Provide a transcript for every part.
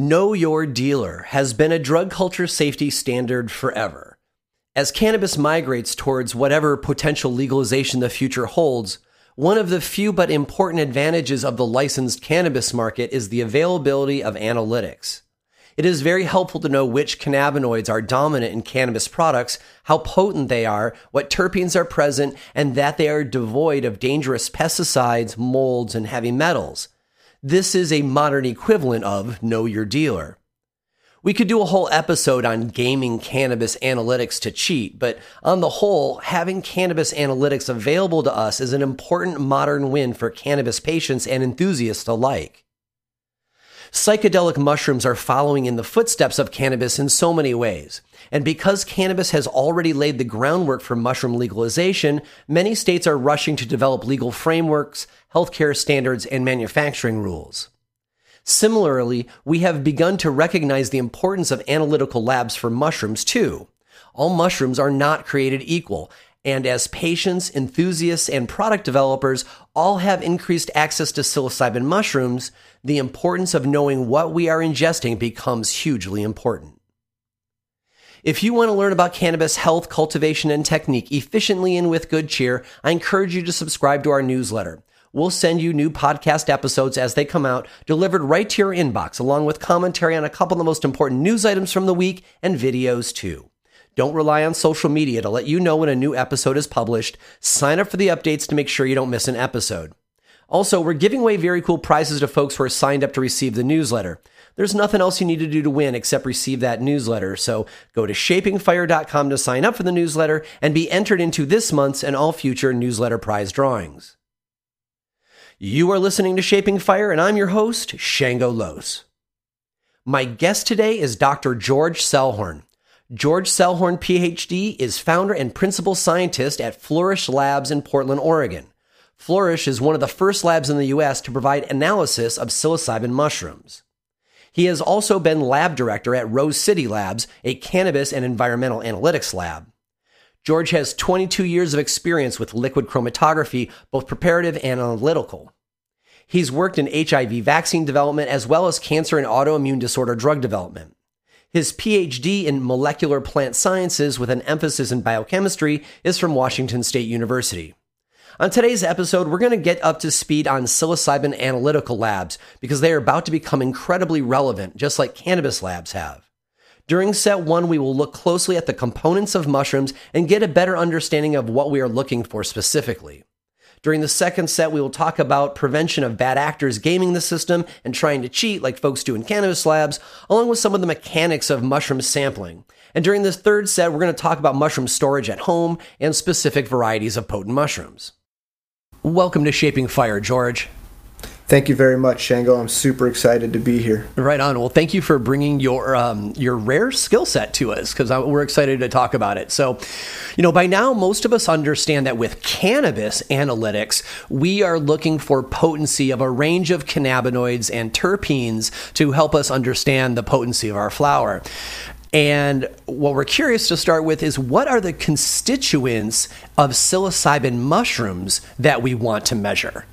Know Your Dealer has been a drug culture safety standard forever. As cannabis migrates towards whatever potential legalization the future holds, one of the few but important advantages of the licensed cannabis market is the availability of analytics. It is very helpful to know which cannabinoids are dominant in cannabis products, how potent they are, what terpenes are present, and that they are devoid of dangerous pesticides, molds, and heavy metals. This is a modern equivalent of Know Your Dealer. We could do a whole episode on gaming cannabis analytics to cheat, but on the whole, having cannabis analytics available to us is an important modern win for cannabis patients and enthusiasts alike. Psychedelic mushrooms are following in the footsteps of cannabis in so many ways. And because cannabis has already laid the groundwork for mushroom legalization, many states are rushing to develop legal frameworks, healthcare standards, and manufacturing rules. Similarly, we have begun to recognize the importance of analytical labs for mushrooms too. All mushrooms are not created equal, and as patients, enthusiasts, and product developers all have increased access to psilocybin mushrooms, the importance of knowing what we are ingesting becomes hugely important. If you want to learn about cannabis health, cultivation, and technique efficiently and with good cheer, I encourage you to subscribe to our newsletter. We'll send you new podcast episodes as they come out, delivered right to your inbox, along with commentary on a couple of the most important news items from the week and videos too. Don't rely on social media to let you know when a new episode is published. Sign up for the updates to make sure you don't miss an episode. Also, we're giving away very cool prizes to folks who are signed up to receive the newsletter. There's nothing else you need to do to win except receive that newsletter. So go to shapingfire.com to sign up for the newsletter and be entered into this month's and all future newsletter prize drawings. You are listening to Shaping Fire, and I'm your host, Shango Los. My guest today is Dr. George Selhorn. George Selhorn, PhD, is founder and principal scientist at Flourish Labs in Portland, Oregon. Flourish is one of the first labs in the U.S. to provide analysis of psilocybin mushrooms. He has also been lab director at Rose City Labs, a cannabis and environmental analytics lab. George has 22 years of experience with liquid chromatography, both preparative and analytical. He's worked in HIV vaccine development as well as cancer and autoimmune disorder drug development. His PhD in molecular plant sciences with an emphasis in biochemistry is from Washington State University. On today's episode, we're going to get up to speed on psilocybin analytical labs because they are about to become incredibly relevant, just like cannabis labs have. During set one, we will look closely at the components of mushrooms and get a better understanding of what we are looking for specifically. During the second set, we will talk about prevention of bad actors gaming the system and trying to cheat like folks do in cannabis labs, along with some of the mechanics of mushroom sampling. And during this third set, we're going to talk about mushroom storage at home and specific varieties of potent mushrooms. Welcome to Shaping Fire, George. Thank you very much, Shango. I'm super excited to be here. Right on. Well, thank you for bringing your um, your rare skill set to us because we're excited to talk about it. So, you know, by now most of us understand that with cannabis analytics, we are looking for potency of a range of cannabinoids and terpenes to help us understand the potency of our flower. And what we're curious to start with is what are the constituents of psilocybin mushrooms that we want to measure?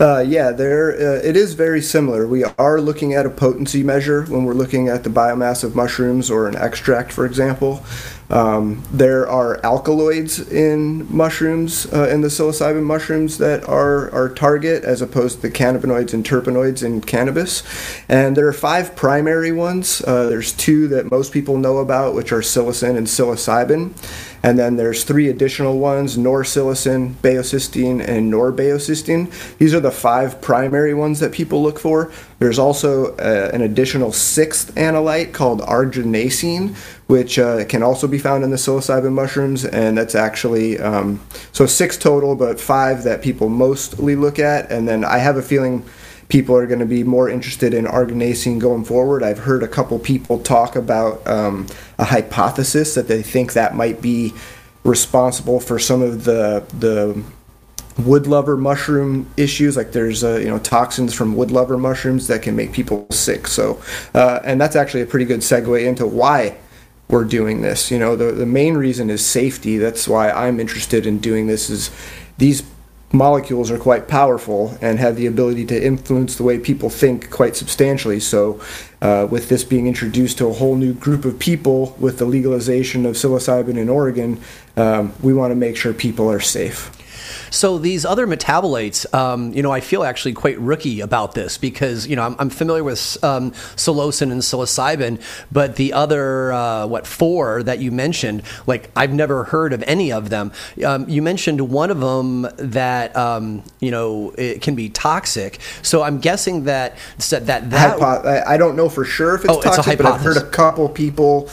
Uh, yeah, there uh, it is very similar. We are looking at a potency measure when we're looking at the biomass of mushrooms or an extract, for example. Um, there are alkaloids in mushrooms, uh, in the psilocybin mushrooms, that are our target, as opposed to the cannabinoids and terpenoids in cannabis. And there are five primary ones. Uh, there's two that most people know about, which are psilocin and psilocybin. And then there's three additional ones norpsilocin, baeocystin, and norbaeocystin. These are the five primary ones that people look for. There's also uh, an additional sixth analyte called aeruginascin, which uh, can also be found in the psilocybin mushrooms, and that's actually um, so six total, but five that people mostly look at. And then I have a feeling people are going to be more interested in aeruginascin going forward. I've heard a couple people talk about um, a hypothesis that they think that might be responsible for some of the the wood lover mushroom issues like there's uh, you know toxins from wood lover mushrooms that can make people sick so uh, and that's actually a pretty good segue into why we're doing this you know the, the main reason is safety that's why i'm interested in doing this is these molecules are quite powerful and have the ability to influence the way people think quite substantially. So, uh, with this being introduced to a whole new group of people with the legalization of psilocybin in Oregon, um, we want to make sure people are safe. So these other metabolites, um, you know, I feel actually quite rookie about this because you know I'm, I'm familiar with um, psilocin and psilocybin, but the other uh, what four that you mentioned, like I've never heard of any of them. Um, you mentioned one of them that um, you know it can be toxic. So I'm guessing that that that, Hypo- I don't know for sure if it's oh, toxic, it's but I've heard a couple people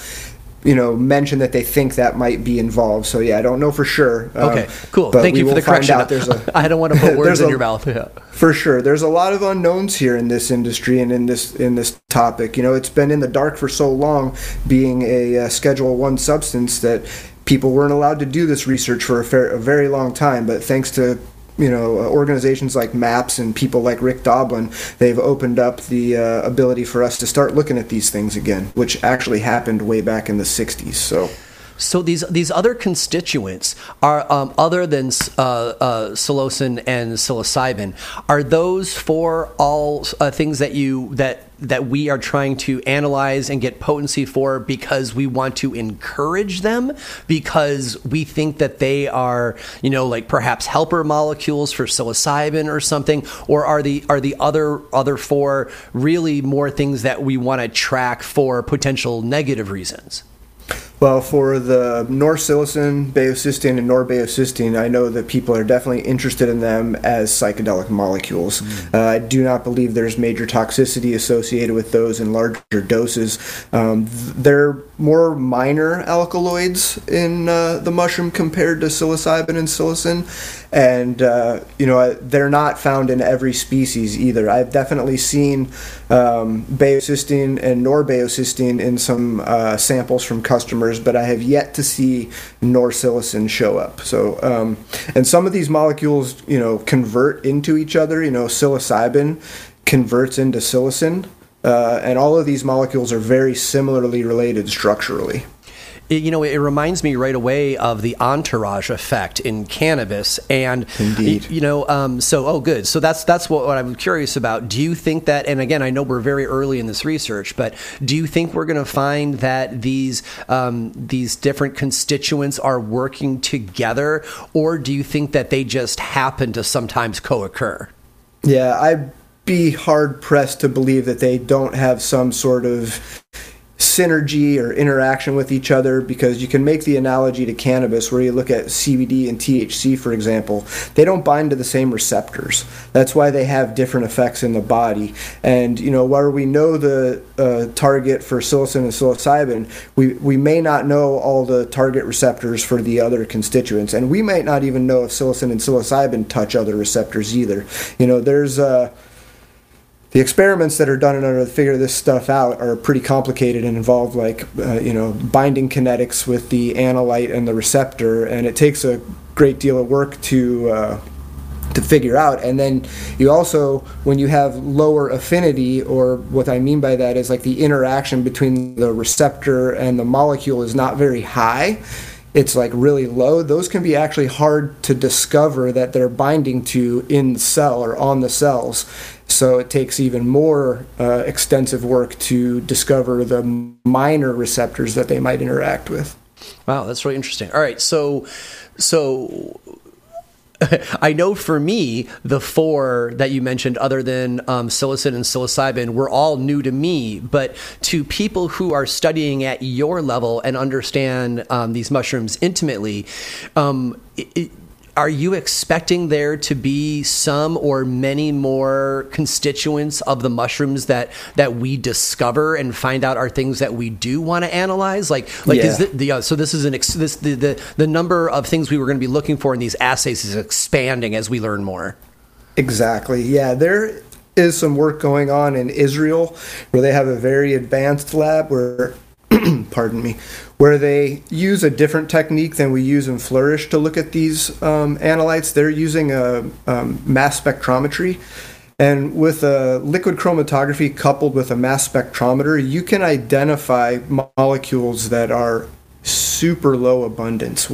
you know, mention that they think that might be involved. So yeah, I don't know for sure. Um, okay, cool. Thank you for the correction. There's a, I don't want to put words in a, your mouth. Yeah. For sure, there's a lot of unknowns here in this industry and in this in this topic. You know, it's been in the dark for so long, being a, a Schedule One substance that people weren't allowed to do this research for a, fair, a very long time. But thanks to you know organizations like MAPS and people like Rick Doblin, they've opened up the uh, ability for us to start looking at these things again, which actually happened way back in the '60s. So. So these these other constituents are um, other than uh, uh, psilocin and psilocybin. Are those for all uh, things that you that that we are trying to analyze and get potency for because we want to encourage them because we think that they are you know like perhaps helper molecules for psilocybin or something or are the are the other other four really more things that we want to track for potential negative reasons? Well, for the norpsilocin, baeocystin, and norbaeocystin, I know that people are definitely interested in them as psychedelic molecules. Mm. Uh, I do not believe there's major toxicity associated with those in larger doses. Um, they're more minor alkaloids in uh, the mushroom compared to psilocybin and psilocin, and uh, you know they're not found in every species either. I've definitely seen um, baeocystin and norbaeocystin in some uh, samples from customers, but I have yet to see norpsilocin show up. So, um, and some of these molecules, you know, convert into each other. You know, psilocybin converts into psilocin. Uh, and all of these molecules are very similarly related structurally. It, you know, it reminds me right away of the entourage effect in cannabis, and indeed, you know, um, so oh, good. So that's that's what, what, I'm curious about. Do you think that? And again, I know we're very early in this research, but do you think we're going to find that these um, these different constituents are working together, or do you think that they just happen to sometimes co-occur? Yeah, I be hard pressed to believe that they don't have some sort of synergy or interaction with each other because you can make the analogy to cannabis where you look at CBD and THC for example. They don't bind to the same receptors. That's why they have different effects in the body. And you know while we know the uh, target for psilocin and psilocybin we we may not know all the target receptors for the other constituents. And we might not even know if psilocin and psilocybin touch other receptors either. You know there's uh the experiments that are done in order to figure this stuff out are pretty complicated and involve like uh, you know binding kinetics with the analyte and the receptor, and it takes a great deal of work to uh, to figure out. And then you also, when you have lower affinity, or what I mean by that is like the interaction between the receptor and the molecule is not very high. It's like really low. Those can be actually hard to discover that they're binding to in the cell or on the cells. So it takes even more uh, extensive work to discover the minor receptors that they might interact with. Wow, that's really interesting. All right, so so I know for me, the four that you mentioned, other than um, psilocin and psilocybin, were all new to me. But to people who are studying at your level and understand um, these mushrooms intimately, um, it, are you expecting there to be some or many more constituents of the mushrooms that that we discover and find out are things that we do want to analyze like like yeah. is the, the uh, so this is an ex, this the, the the number of things we were going to be looking for in these assays is expanding as we learn more exactly yeah there is some work going on in Israel where they have a very advanced lab where pardon me, where they use a different technique than we use in Flourish to look at these um, analytes. They're using a um, mass spectrometry. And with a liquid chromatography coupled with a mass spectrometer, you can identify molecules that are super low abundance.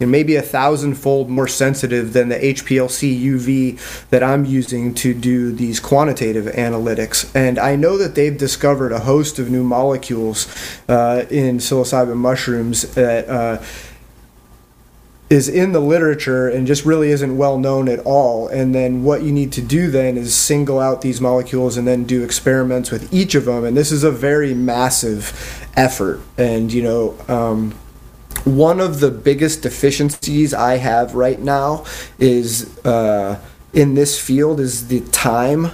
And maybe a thousandfold more sensitive than the HPLC UV that I'm using to do these quantitative analytics. And I know that they've discovered a host of new molecules uh, in psilocybin mushrooms that. Uh, is in the literature and just really isn't well known at all. And then what you need to do then is single out these molecules and then do experiments with each of them. And this is a very massive effort. And, you know, um, one of the biggest deficiencies I have right now is uh, in this field is the time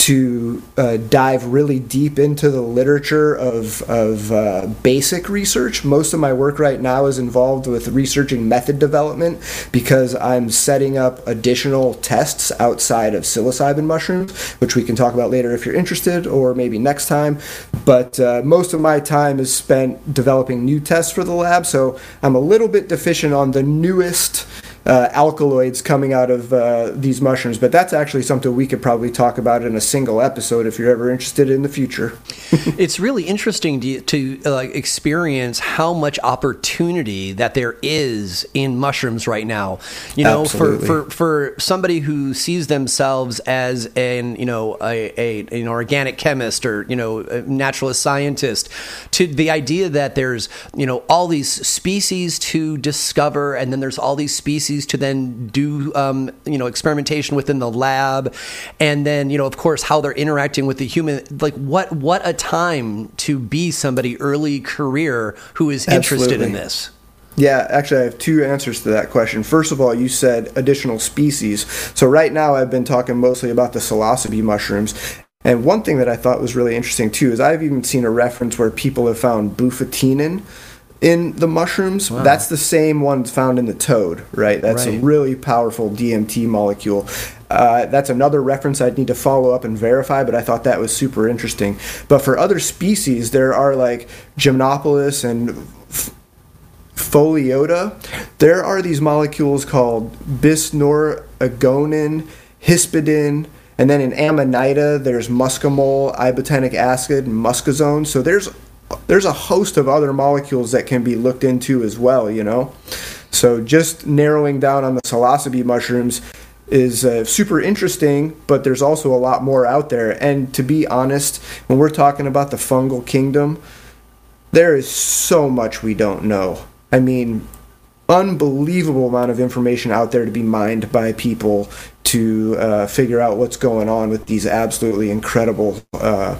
to uh, dive really deep into the literature of, of uh, basic research. Most of my work right now is involved with researching method development because I'm setting up additional tests outside of psilocybin mushrooms, which we can talk about later if you're interested, or maybe next time. But uh, most of my time is spent developing new tests for the lab, so I'm a little bit deficient on the newest uh, alkaloids coming out of uh, these mushrooms. But that's actually something we could probably talk about in a single episode if you're ever interested in the future. it's really interesting to, to uh, experience how much opportunity that there is in mushrooms right now. You know, for, for for somebody who sees themselves as an you know a, a an organic chemist or you know a naturalist scientist, to the idea that there's you know all these species to discover, and then there's all these species species to then do um, you know experimentation within the lab, and then you know of course how they're interacting with the human. Like what what a time to be somebody early career who is interested Absolutely. in this. Yeah, actually, I have two answers to that question. First of all, you said additional species. So, right now, I've been talking mostly about the psilocybe mushrooms. And one thing that I thought was really interesting, too, is I've even seen a reference where people have found bufotenin, in the mushrooms. Wow. That's the same one found in the toad, right? That's right. a really powerful DMT molecule. Uh, that's another reference I'd need to follow up and verify, but I thought that was super interesting. But for other species, there are like Gymnopilus and f- Pholiota. There are these molecules called bisnoryangonin, hispidin, and then in Amanita, there's muscimol, ibotenic acid, and muscazone. So there's there's a host of other molecules that can be looked into as well, you know? So just narrowing down on the psilocybe mushrooms is uh, super interesting, but there's also a lot more out there. And to be honest, when we're talking about the fungal kingdom, there is so much we don't know. I mean, unbelievable amount of information out there to be mined by people to uh, figure out what's going on with these absolutely incredible uh,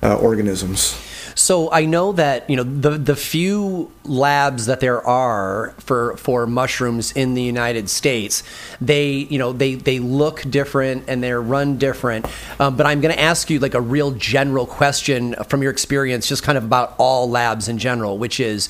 uh organisms. So I know that you know the the few labs that there are for for mushrooms in the United States, they you know they they look different and they're run different. Um, but I'm going to ask you like a real general question from your experience, just kind of about all labs in general, which is,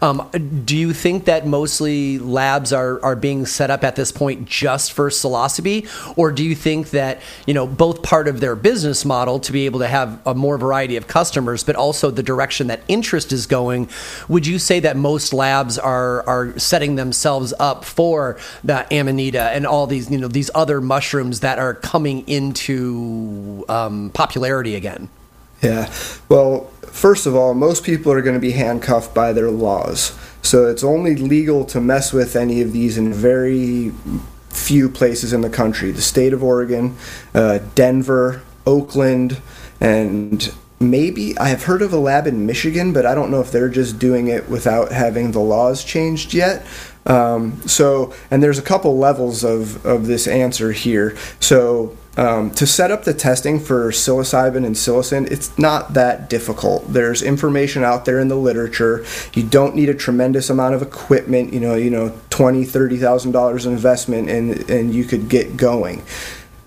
um, do you think that mostly labs are are being set up at this point just for psilocybe, or do you think that you know both part of their business model to be able to have a more variety of customers, but also also the direction that interest is going, would you say that most labs are are setting themselves up for the amanita and all these you know these other mushrooms that are coming into um, popularity again? Yeah. Well, first of all, most people are going to be handcuffed by their laws. So it's only legal to mess with any of these in very few places in the country the state of Oregon, uh, Denver, Oakland, and maybe I have heard of a lab in Michigan, but I don't know if they're just doing it without having the laws changed yet. Um, so, and there's a couple levels of, of this answer here. So, um, to set up the testing for psilocybin and psilocin, it's not that difficult. There's information out there in the literature. You don't need a tremendous amount of equipment. You know, you know, twenty, thirty thousand dollars investment, and and you could get going.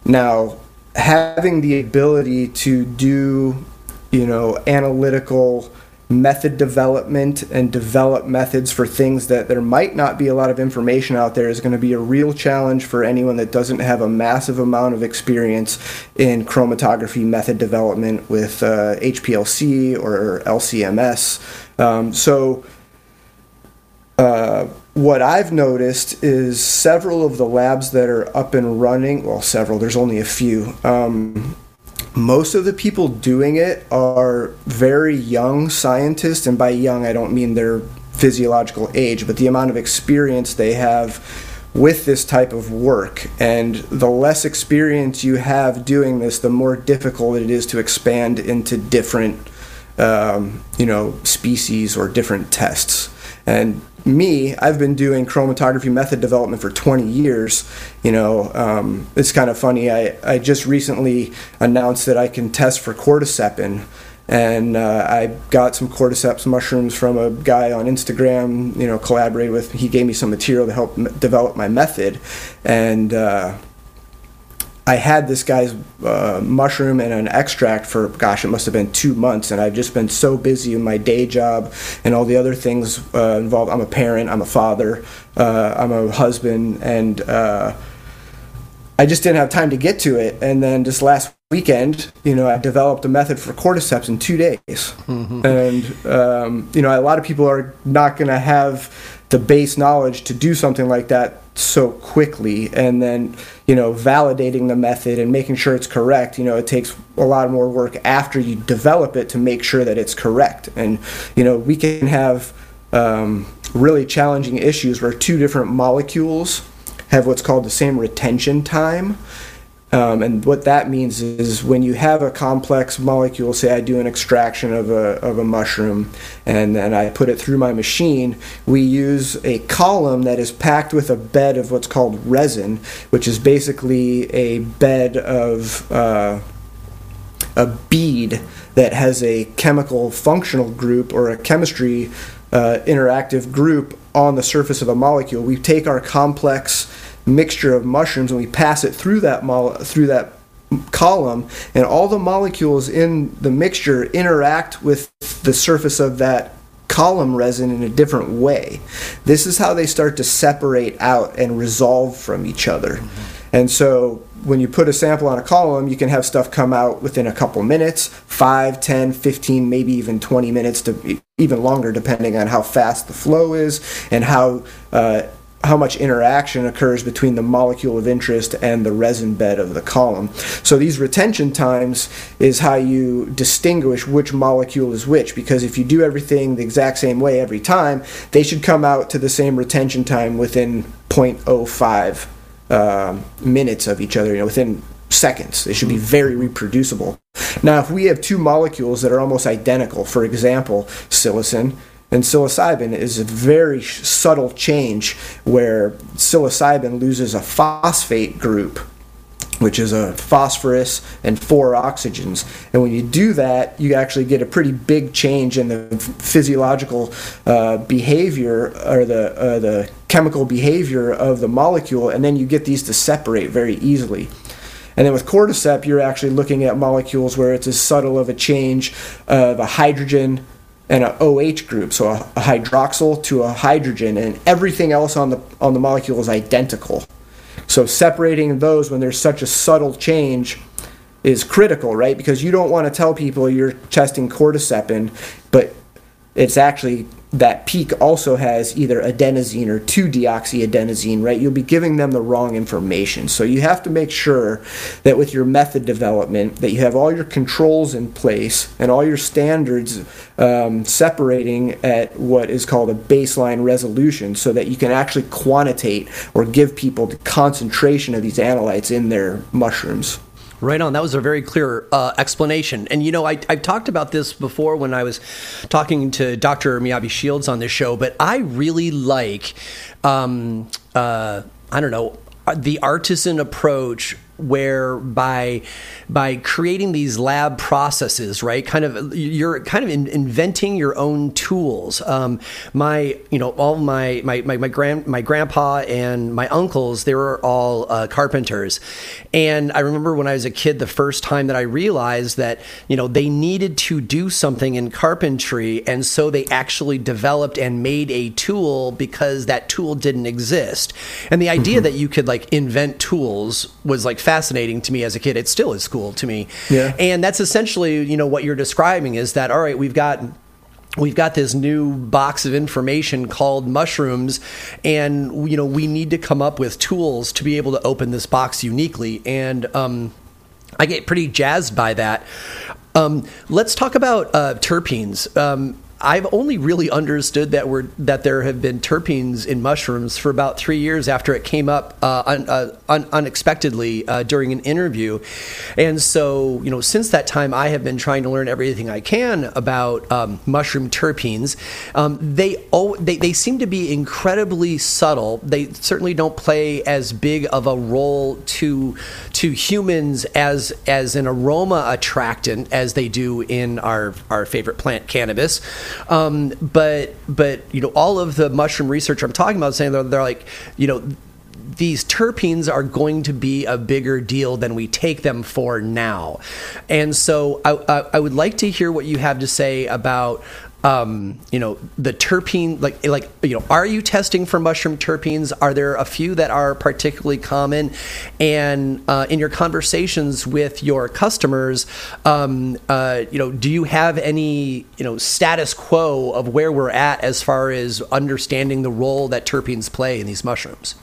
Now, having the ability to do you know, analytical method development and develop methods for things that there might not be a lot of information out there is going to be a real challenge for anyone that doesn't have a massive amount of experience in chromatography method development with uh, HPLC or LCMS. Um, so, uh, what I've noticed is several of the labs that are up and running, well, several, there's only a few. Um, most of the people doing it are very young scientists, and by young, I don't mean they're physiological age, but the amount of experience they have with this type of work. And the less experience you have doing this, the more difficult it is to expand into different, um, you know, species or different tests. And me, I've been doing chromatography method development for 20 years. You know, um, it's kind of funny. I, I just recently announced that I can test for cordycepin and uh, I got some cordyceps mushrooms from a guy on Instagram. You know, collaborated with. He gave me some material to help m- develop my method, and uh, I had this guy's uh, mushroom and an extract for gosh, it must have been two months, and I've just been so busy in my day job and all the other things uh, involved. I'm a parent, I'm a father, uh, I'm a husband, and uh, I just didn't have time to get to it. And then just last weekend, you know, I developed a method for cordyceps in two days. Mm-hmm. And, um, you know, a lot of people are not going to have the base knowledge to do something like that so quickly. And then, you know, validating the method and making sure it's correct, you know, it takes a lot more work after you develop it to make sure that it's correct. And, you know, we can have um, really challenging issues where two different molecules have what's called the same retention time. Um, and what that means is when you have a complex molecule, say I do an extraction of a, of a mushroom and then I put it through my machine, we use a column that is packed with a bed of what's called resin, which is basically a bed of uh, a bead that has a chemical functional group or a chemistry uh, interactive group on the surface of a molecule. We take our complex mixture of mushrooms and we pass it through that mo- through that column and all the molecules in the mixture interact with the surface of that column resin in a different way. This is how they start to separate out and resolve from each other. Mm-hmm. And so when you put a sample on a column, you can have stuff come out within a couple minutes 5, 10, 15, maybe even 20 minutes to even longer, depending on how fast the flow is and how uh, how much interaction occurs between the molecule of interest and the resin bed of the column. So these retention times is how you distinguish which molecule is which because if you do everything the exact same way every time, they should come out to the same retention time within 0.05 uh, minutes of each other, you know, within seconds. They should be very reproducible. Now, if we have two molecules that are almost identical, for example, psilocin and psilocybin is a very subtle change where psilocybin loses a phosphate group, which is a phosphorus and four oxygens. And when you do that, you actually get a pretty big change in the physiological uh, behavior or the, uh, the chemical behavior of the molecule, and then you get these to separate very easily. And then with cordyceps, you're actually looking at molecules where it's as subtle of a change of a hydrogen and a OH group, so a, a, hydroxyl to a hydrogen, and everything else on the on the molecule is identical. So separating those when there's such a subtle change is critical, right? Because you don't want to tell people you're testing cordycepin, but it's actually that peak also has either adenosine or 2-deoxyadenosine, right? You'll be giving them the wrong information. So you have to make sure that with your method development that you have all your controls in place and all your standards um, separating at what is called a baseline resolution so that you can actually quantitate or give people the concentration of these analytes in their mushrooms. Right on. That was a very clear uh, explanation. And you know, I, have talked about this before when I was talking to Dr. Miyabi Shields on this show, but I really like, um, uh, I don't know, the artisan approach where by by creating these lab processes right kind of you're kind of in, inventing your own tools. Um, my you know all my my my, my grand my grandpa and my uncles they were all uh, carpenters. And i remember when i was a kid the first time that i realized that you know they needed to do something in carpentry and so they actually developed and made a tool because that tool didn't exist. And the idea mm-hmm. that you could like invent tools was like fascinating to me as a kid. It still is cool to me. Yeah. And that's essentially, you know, what you're describing is that all right, we've got we've got this new box of information called mushrooms and you know we need to come up with tools to be able to open this box uniquely and um, i get pretty jazzed by that um, let's talk about uh, terpenes um, I've only really understood that we're that there have been terpenes in mushrooms for about three years after it came up uh, un, uh, un, unexpectedly uh, during an interview, and so you know since that time I have been trying to learn everything I can about um, mushroom terpenes. Um, they, oh, they they seem to be incredibly subtle. They certainly don't play as big of a role to to humans as as an aroma attractant as they do in our our favorite plant cannabis. Um, but but you know all of the mushroom research I'm talking about is saying they're, they're like you know these terpenes are going to be a bigger deal than we take them for now. And so I, I, I, would like to hear what you have to say about um, you know the terpene like like you know are you testing for mushroom terpenes? Are there a few that are particularly common? And uh, in your conversations with your customers um, uh, you know do you have any you know status quo of where we're at as far as understanding the role that terpenes play in these mushrooms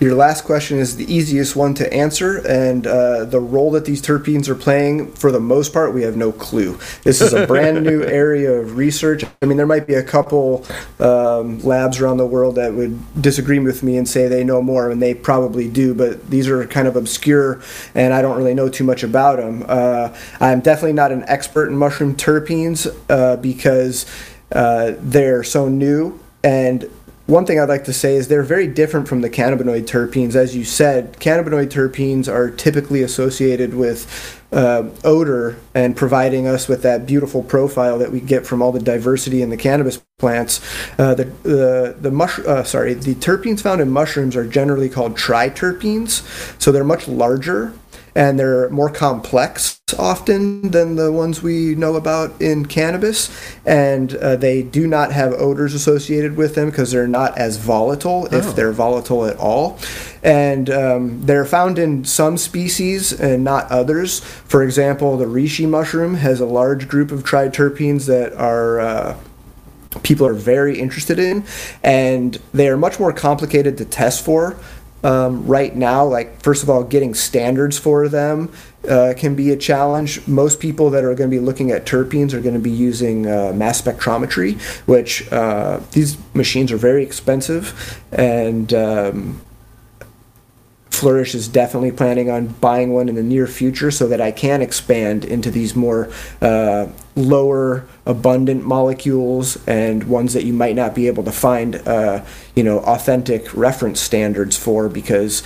your last question is the easiest one to answer, and uh, the role that these terpenes are playing, for the most part, we have no clue. This is a brand new area of research. I mean, there might be a couple um, labs around the world that would disagree with me and say they know more, and they probably do, but these are kind of obscure, and I don't really know too much about them. Uh, I'm definitely not an expert in mushroom terpenes uh, because uh, they're so new and one thing I'd like to say is they're very different from the cannabinoid terpenes. As you said, cannabinoid terpenes are typically associated with uh, odor and providing us with that beautiful profile that we get from all the diversity in the cannabis plants. Uh, the the the mush uh, sorry the terpenes found in mushrooms are generally called triterpenes, so they're much larger and they're more complex often than the ones we know about in cannabis. And uh, they do not have odors associated with them because they're not as volatile, oh. if they're volatile at all. And um, they're found in some species and not others. For example, the reishi mushroom has a large group of triterpenes that are. Uh, people are very interested in, and they are much more complicated to test for um, right now. Like, first of all, getting standards for them uh, can be a challenge. Most people that are going to be looking at terpenes are going to be using uh, mass spectrometry, which uh, these machines are very expensive and um, Flourish is definitely planning on buying one in the near future so that I can expand into these more uh, lower abundant molecules and ones that you might not be able to find, uh, you know, authentic reference standards for because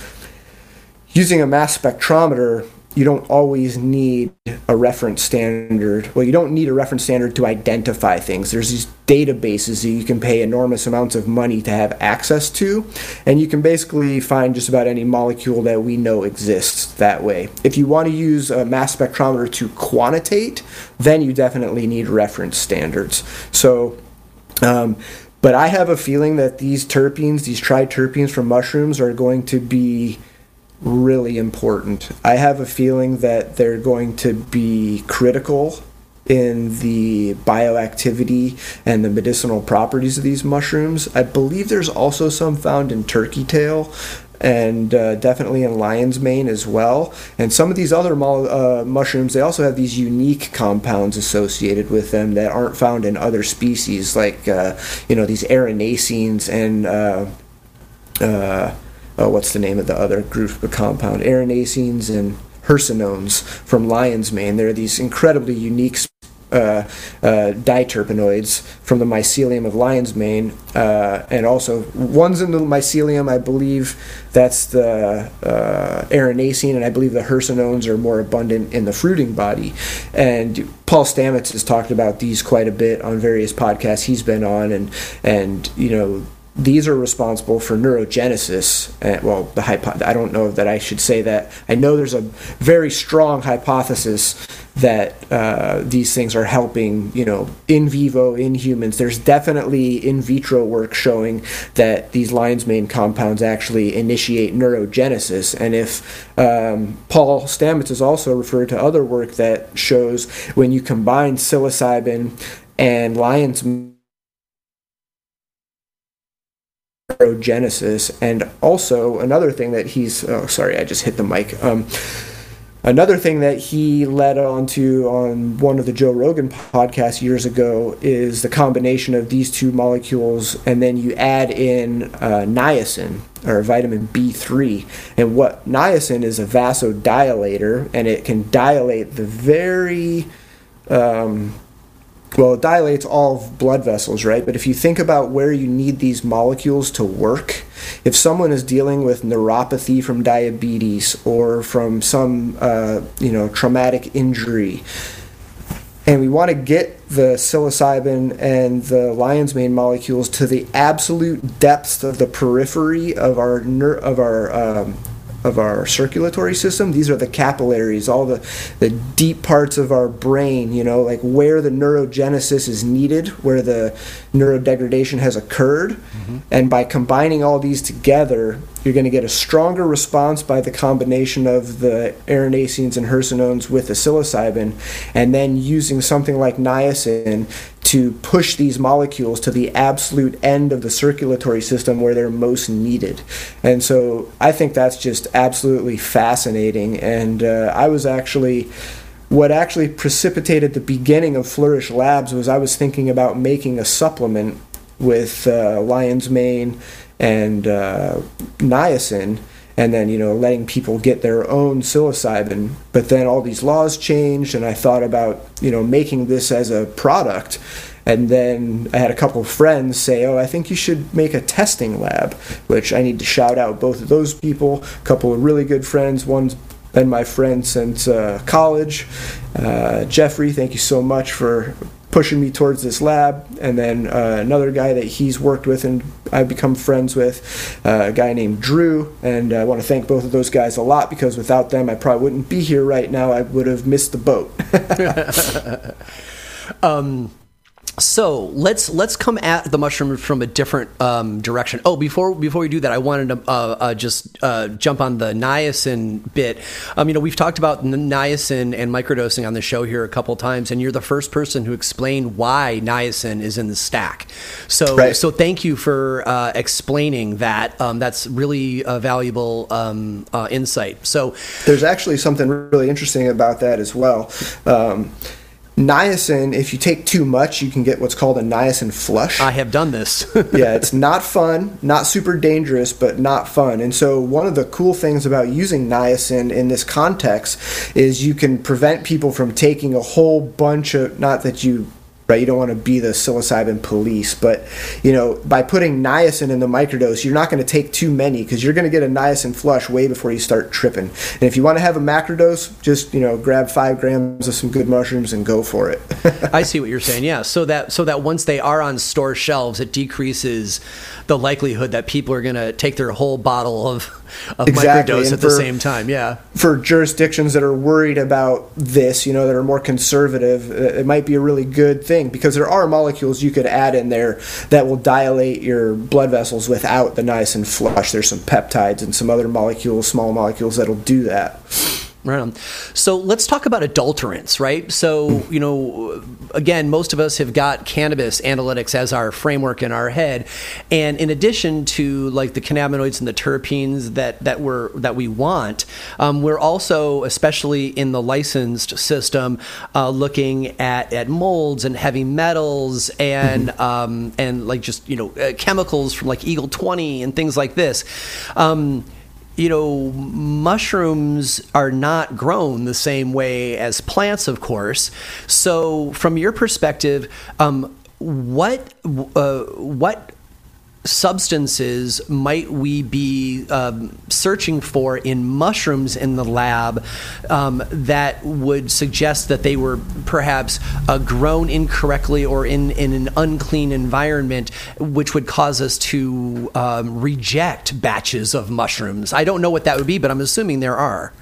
using a mass spectrometer you don't always need a reference standard. Well, you don't need a reference standard to identify things. There's these databases that you can pay enormous amounts of money to have access to, and you can basically find just about any molecule that we know exists that way. If you want to use a mass spectrometer to quantitate, then you definitely need reference standards. So, um, but I have a feeling that these terpenes, these triterpenes from mushrooms, are going to be really important. I have a feeling that they're going to be critical in the bioactivity and the medicinal properties of these mushrooms. I believe there's also some found in turkey tail and uh, definitely in lion's mane as well. And some of these other mo- uh, mushrooms, they also have these unique compounds associated with them that aren't found in other species, like uh, you know these erinacines and uh, what's the name of the other group of compound? Erinacines and hericenones from lion's mane. They're these incredibly unique uh, uh, diterpenoids from the mycelium of lion's mane, uh, and also one's in the mycelium. I believe that's the uh, and I believe the hericenones are more abundant in the fruiting body. And Paul Stamets has talked about these quite a bit on various podcasts he's been on, and and you know these are responsible for neurogenesis. Uh, well, the hypo- I don't know that I should say that. I know there's a very strong hypothesis that uh, these things are helping, you know, in vivo in humans. There's definitely in vitro work showing that these lion's mane compounds actually initiate neurogenesis. And if um, Paul Stamets has also referred to other work that shows when you combine psilocybin and lion's neurogenesis. And also, another thing that he's, oh, sorry, I just hit the mic. Um, Another thing that he led on to on one of the Joe Rogan podcasts years ago is the combination of these two molecules, and then you add in uh, niacin or vitamin B3. And what niacin is a vasodilator, and it can dilate the very um, well, it dilates all blood vessels, right? But if you think about where you need these molecules to work, if someone is dealing with neuropathy from diabetes or from some, uh, you know, traumatic injury, and we want to get the psilocybin and the lion's mane molecules to the absolute depths of the periphery of our ner- of our um, of our circulatory system. These are the capillaries, all the, the deep parts of our brain, you know, like where the neurogenesis is needed, where the neurodegradation has occurred. Mm-hmm. And by combining all these together, you're going to get a stronger response by the combination of the erinacines and hericenones with the psilocybin, and then using something like niacin to push these molecules to the absolute end of the circulatory system where they're most needed. And so I think that's just absolutely fascinating. And uh, I was actually what actually precipitated the beginning of Flourish Labs was I was thinking about making a supplement with uh, lion's mane and uh, niacin and then you know letting people get their own psilocybin. But then all these laws changed and i thought about you know making this as a product. And then i had a couple of friends say oh i think you should make a testing lab which i need to shout out both of those people. A couple of really good friends. One's been my friend since uh, college. Uh, jeffrey thank you so much for pushing me towards this lab. And then uh, another guy that he's worked with and I've become friends with, uh, a guy named Drew. And I want to thank both of those guys a lot because without them, I probably wouldn't be here right now. I would have missed the boat. um, so let's let's come at the mushroom from a different um, direction. Oh, before before we do that, I wanted to uh, uh, just uh, jump on the niacin bit. Um, you know, we've talked about niacin and microdosing on the show here a couple times, and you're the first person who explained why niacin is in the stack. So right. so thank you for uh, explaining that. Um, that's really a valuable um, uh, insight. So there's actually something really interesting about that as well um, niacin, if you take too much, you can get what's called a niacin flush. I have done this. yeah, it's not fun, not super dangerous, but not fun. And so, one of the cool things about using niacin in this context is you can prevent people from taking a whole bunch of, not that you right? You don't want to be the psilocybin police, but you know, by putting niacin in the microdose, you're not going to take too many because you're going to get a niacin flush way before you start tripping. And if you want to have a macrodose, just you know, grab five grams of some good mushrooms and go for it. I see what you're saying. Yeah, so that so that once they are on store shelves, it decreases the likelihood that people are going to take their whole bottle of, of exactly. microdose and at for, the same time. Yeah. For jurisdictions that are worried about this, you know, that are more conservative, it might be a really good thing because there are molecules you could add in there that will dilate your blood vessels without the niacin flush. There's some peptides and some other molecules, small molecules that'll do that. Right on. So let's talk about adulterants, right? So, you know, again, most of us have got cannabis analytics as our framework in our head. And in addition to like the cannabinoids and the terpenes that, that we're that we want, um, we're also, especially in the licensed system, uh, looking at, at molds and heavy metals and mm-hmm. um, and like just, you know, uh, chemicals from like Eagle 20 and things like this. Um, you know, mushrooms are not grown the same way as plants, of course. So, from your perspective, um, what uh, what substances might we be um, searching for in mushrooms in the lab um, that would suggest that they were perhaps uh, grown incorrectly or in, in an unclean environment, which would cause us to um, reject batches of mushrooms? I don't know what that would be, but I'm assuming there are.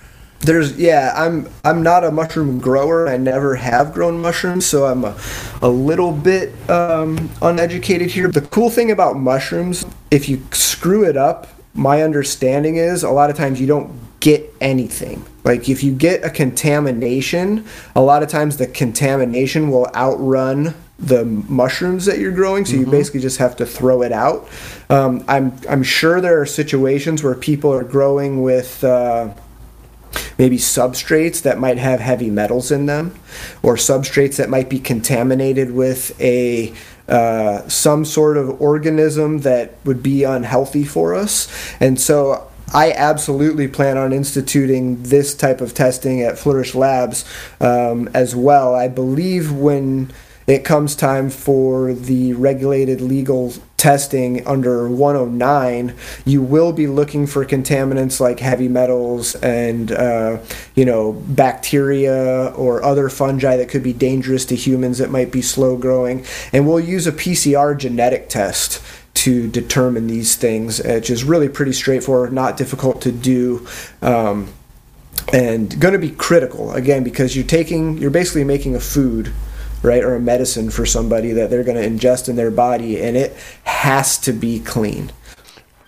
There's yeah, I'm I'm not a mushroom grower. I never have grown mushrooms, so I'm a, a little bit um, uneducated here. The cool thing about mushrooms, if you screw it up, my understanding is a lot of times you don't get anything. Like if you get a contamination, a lot of times the contamination will outrun the mushrooms that you're growing, so mm-hmm. you basically just have to throw it out. Um, I'm I'm sure there are situations where people are growing with. Uh, maybe substrates that might have heavy metals in them, or substrates that might be contaminated with a uh, some sort of organism that would be unhealthy for us. And so I absolutely plan on instituting this type of testing at Flourish Labs um, as well. I believe when it comes time for the regulated legal testing under 109, you will be looking for contaminants like heavy metals and uh, you know bacteria or other fungi that could be dangerous to humans that might be slow growing, and we'll use a PCR genetic test to determine these things, which is really pretty straightforward, not difficult to do. Um, and going to be critical again because you're taking you're basically making a food right, or a medicine for somebody that they're going to ingest in their body, and it has to be clean.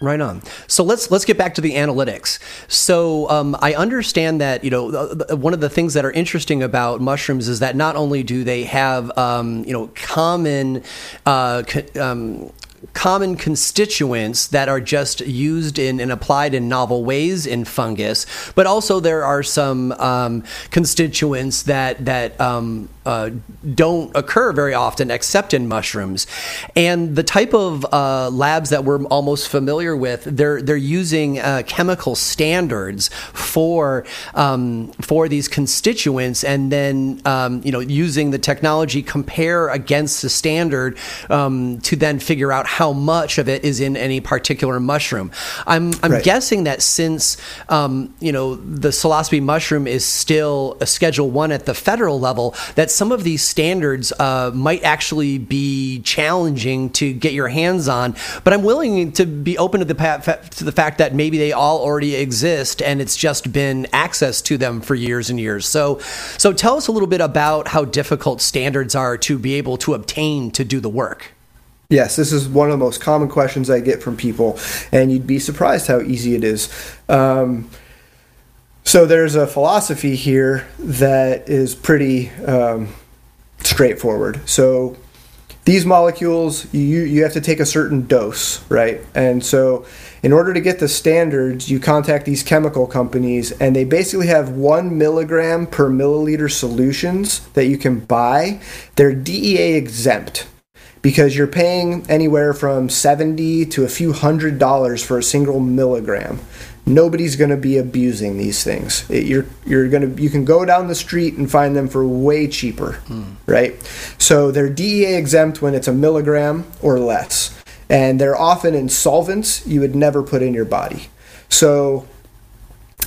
Right on. So let's let's get back to the analytics. So um, I understand that you know one of the things that are interesting about mushrooms is that not only do they have um, you know common uh, um, common constituents that are just used in and applied in novel ways in fungus, but also there are some um, constituents that that um, uh, don't occur very often except in mushrooms. And the type of uh, labs that we're almost familiar with, they're they're using uh, chemical standards for um, for these constituents, and then um, you know using the technology compare against the standard um, to then figure out how much of it is in any particular mushroom. I'm I'm right. guessing that since um, you know the psilocybe mushroom is still a Schedule One at the federal level, that some of these standards uh, might actually be challenging to get your hands on. But I'm willing to be open to the to the fact that maybe they all already exist and it's just been access to them for years and years. So, so tell us a little bit about how difficult standards are to be able to obtain to do the work. Yes, this is one of the most common questions I get from people, and you'd be surprised how easy it is. Um, so there's a philosophy here that is pretty um, straightforward. So these molecules, you you have to take a certain dose, right? And so in order to get the standards, you contact these chemical companies, and they basically have one milligram per milliliter solutions that you can buy. They're DEA exempt because you're paying anywhere from 70 to a few hundred dollars for a single milligram nobody's going to be abusing these things. It, you're you're going to you can go down the street and find them for way cheaper, mm. right? So they're DEA exempt when it's a milligram or less, and they're often in solvents you would never put in your body. So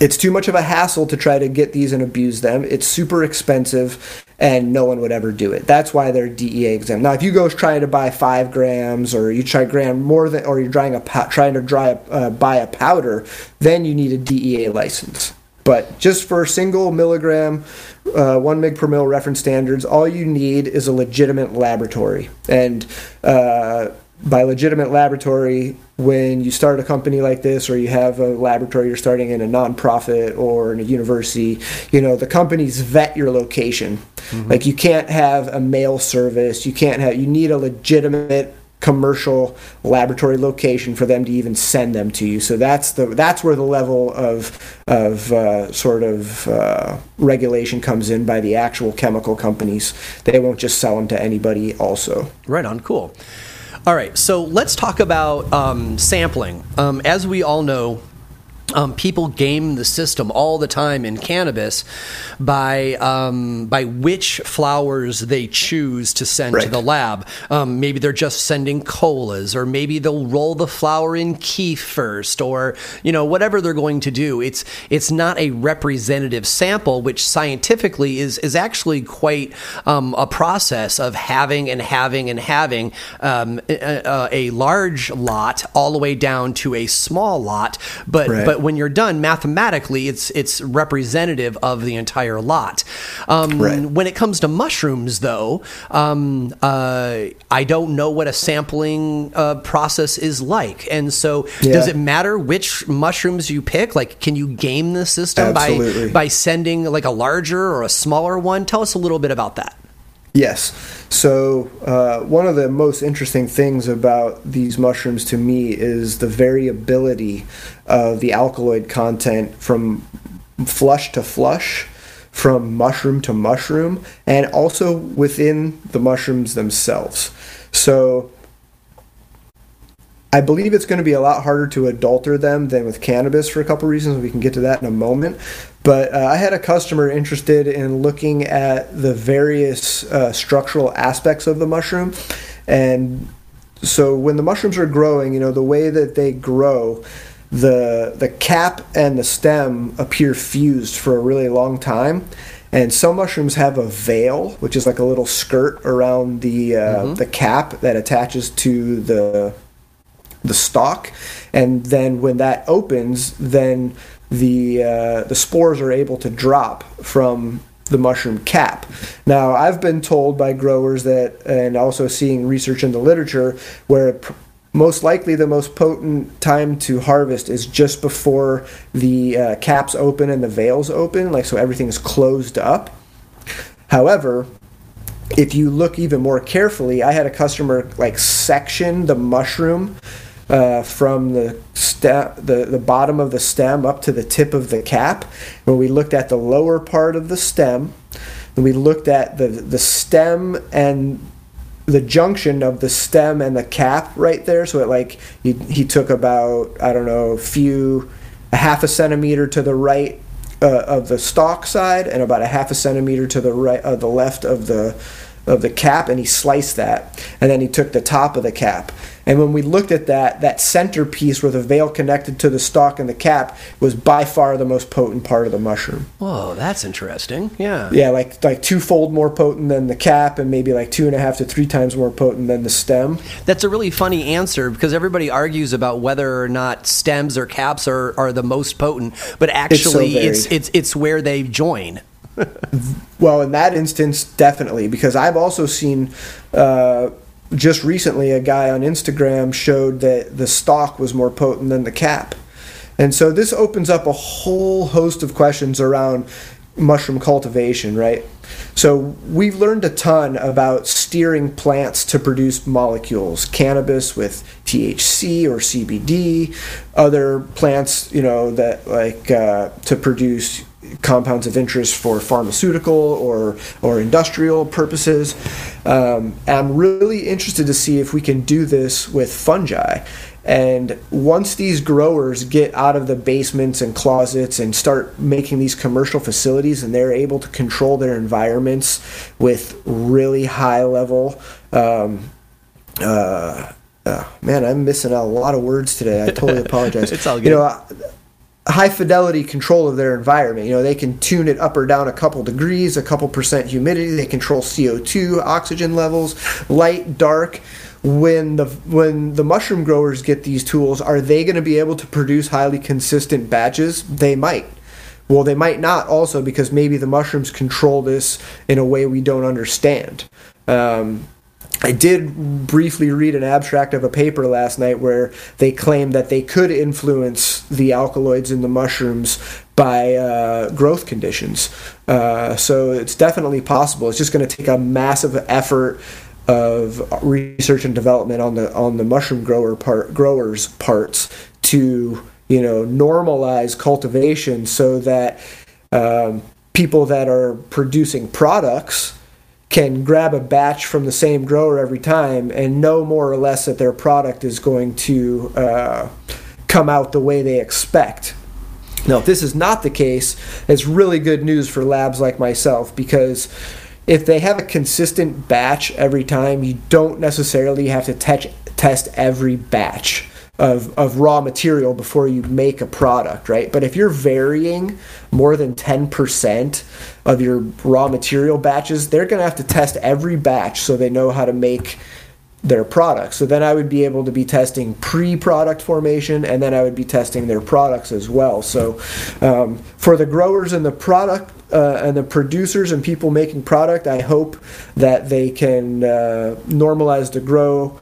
it's too much of a hassle to try to get these and abuse them. It's super expensive, and no one would ever do it. That's why they're DEA exempt. Now, if you go trying to buy five grams, or you try gram more than, or you're trying a trying to dry uh, buy a powder, then you need a DEA license. But just for single milligram, uh, one mg per mil reference standards, all you need is a legitimate laboratory. And uh, by legitimate laboratory, when you start a company like this or you have a laboratory you're starting in a nonprofit or in a university you know the companies vet your location. Mm-hmm. like you can't have a mail service. You can't have you need a legitimate commercial laboratory location for them to even send them to you. So that's the that's where the level of of uh, sort of uh, regulation comes in by the actual chemical companies. They won't just sell them to anybody also. Right on. Cool all right, so let's talk about um, sampling. Um, as we all know, um, people game the system all the time in cannabis by um, by which flowers they choose to send right. to the lab. Um, maybe they're just sending colas, or maybe they'll roll the flower in kief first, or you know whatever they're going to do. It's it's not a representative sample, which scientifically is is actually quite um, a process of having and having and having um, a, a, large lot all the way down to a small lot, but right. but but when you're done mathematically, it's it's representative of the entire lot. Um, right. When it comes to mushrooms, though, um, uh, I don't know what a sampling uh, process is like, and so yeah. does it matter which mushrooms you pick? Like, can you game the system by by sending like a larger or a smaller one? Tell us a little bit about that. Yes. So, uh, one of the most interesting things about these mushrooms to me is the variability of the alkaloid content from flush to flush from mushroom to mushroom and also within the mushrooms themselves. So I believe it's going to be a lot harder to adulter them than with cannabis for a couple reasons. We can get to that in a moment. But uh, I had a customer interested in looking at the various uh, structural aspects of the mushroom. And so when the mushrooms are growing, you know, the way that they grow, the the cap and the stem appear fused for a really long time. And some mushrooms have a veil, which is like a little skirt around the uh, mm-hmm. the cap that attaches to the the stalk, and then when that opens, then the uh, the spores are able to drop from the mushroom cap. Now, I've been told by growers that, and also seeing research in the literature, where most likely the most potent time to harvest is just before the uh, caps open and the veils open, like so everything's closed up. However, if you look even more carefully, I had a customer like section the mushroom uh, from the, stem, the the bottom of the stem up to the tip of the cap. When we looked at the lower part of the stem, and we looked at the the stem and the junction of the stem and the cap right there. So it like he, he took about I don't know a few a half a centimeter to the right uh, of the stalk side and about a half a centimeter to the right of uh, the left of the of the cap and he sliced that and then he took the top of the cap and when we looked at that, that center piece where the veil connected to the stalk and the cap was by far the most potent part of the mushroom. Whoa, that's interesting. Yeah. Yeah, like like twofold more potent than the cap, and maybe like two and a half to three times more potent than the stem. That's a really funny answer because everybody argues about whether or not stems or caps are, are the most potent, but actually it's so it's, it's it's where they join. Well, in that instance, definitely, because I've also seen. Uh, just recently a guy on Instagram showed that the stalk was more potent than the cap. And so this opens up a whole host of questions around mushroom cultivation, right? So we've learned a ton about steering plants to produce molecules, cannabis with THC or CBD, other plants, you know, that like uh, to produce compounds of interest for pharmaceutical or or industrial purposes. Um, I'm really interested to see if we can do this with fungi. And once these growers get out of the basements and closets and start making these commercial facilities and they're able to control their environments with really high level, um, uh, uh, man, I'm missing a lot of words today. I totally apologize. it's all good. You know, high fidelity control of their environment. You know, they can tune it up or down a couple degrees, a couple percent humidity. They control CO2, oxygen levels, light, dark. When the when the mushroom growers get these tools, are they going to be able to produce highly consistent batches? They might. Well, they might not also because maybe the mushrooms control this in a way we don't understand. Um, I did briefly read an abstract of a paper last night where they claimed that they could influence the alkaloids in the mushrooms by uh, growth conditions. Uh, so it's definitely possible. It's just going to take a massive effort of research and development on the on the mushroom grower part growers parts to you know normalize cultivation so that um, people that are producing products can grab a batch from the same grower every time and know more or less that their product is going to uh, come out the way they expect. Now, if this is not the case, it's really good news for labs like myself because if they have a consistent batch every time, you don't necessarily have to te- test every batch of, of raw material before you make a product, right? But if you're varying more than 10% of your raw material batches, they're going to have to test every batch so they know how to make their product. So then I would be able to be testing pre product formation and then I would be testing their products as well. So um, for the growers and the product uh, and the producers and people making product, I hope that they can uh, normalize the grow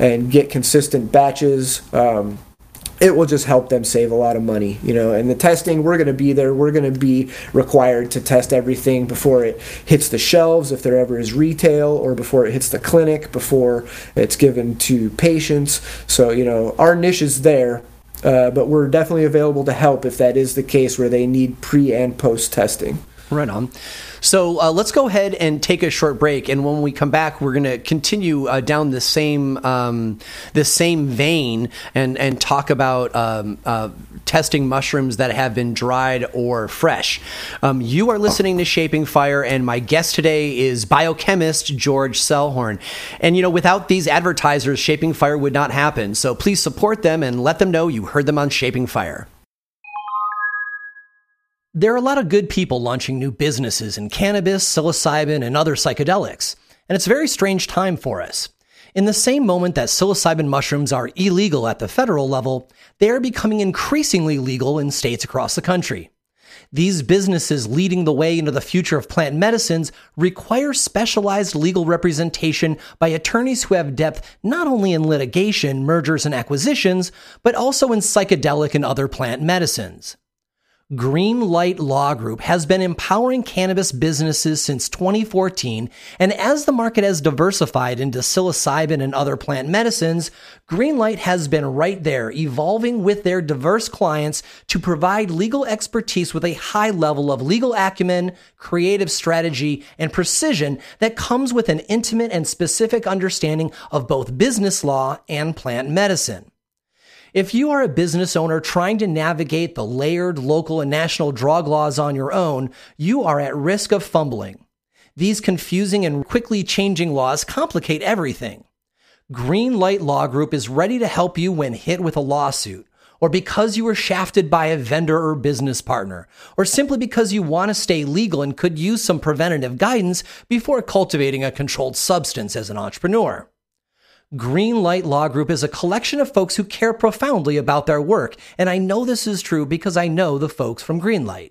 and get consistent batches. Um, it will just help them save a lot of money, you know. And the testing, we're going to be there. We're going to be required to test everything before it hits the shelves, if there ever is retail, or before it hits the clinic, before it's given to patients. So, you know, our niche is there. Uh, but we're definitely available to help if that is the case where they need pre and post testing. Right on. So uh, let's go ahead and take a short break, and when we come back, we're going to continue uh, down the same um, the same vein and and talk about um, uh, testing mushrooms that have been dried or fresh. Um, you are listening to Shaping Fire, and my guest today is biochemist George Selhorn. And you know, without these advertisers, Shaping Fire would not happen. So please support them and let them know you heard them on Shaping Fire. There are a lot of good people launching new businesses in cannabis, psilocybin, and other psychedelics, and it's a very strange time for us. In the same moment that psilocybin mushrooms are illegal at the federal level, they are becoming increasingly legal in states across the country. These businesses leading the way into the future of plant medicines require specialized legal representation by attorneys who have depth not only in litigation, mergers, and acquisitions, but also in psychedelic and other plant medicines. Green Light Law Group has been empowering cannabis businesses since 2014, and as the market has diversified into psilocybin and other plant medicines, Greenlight has been right there, evolving with their diverse clients to provide legal expertise with a high level of legal acumen, creative strategy, and precision that comes with an intimate and specific understanding of both business law and plant medicine. If you are a business owner trying to navigate the layered local and national drug laws on your own, you are at risk of fumbling. These confusing and quickly changing laws complicate everything. Green Light Law Group is ready to help you when hit with a lawsuit, or because you were shafted by a vendor or business partner, or simply because you want to stay legal and could use some preventative guidance before cultivating a controlled substance as an entrepreneur. Green Light Law Group is a collection of folks who care profoundly about their work, and I know this is true because I know the folks from Greenlight.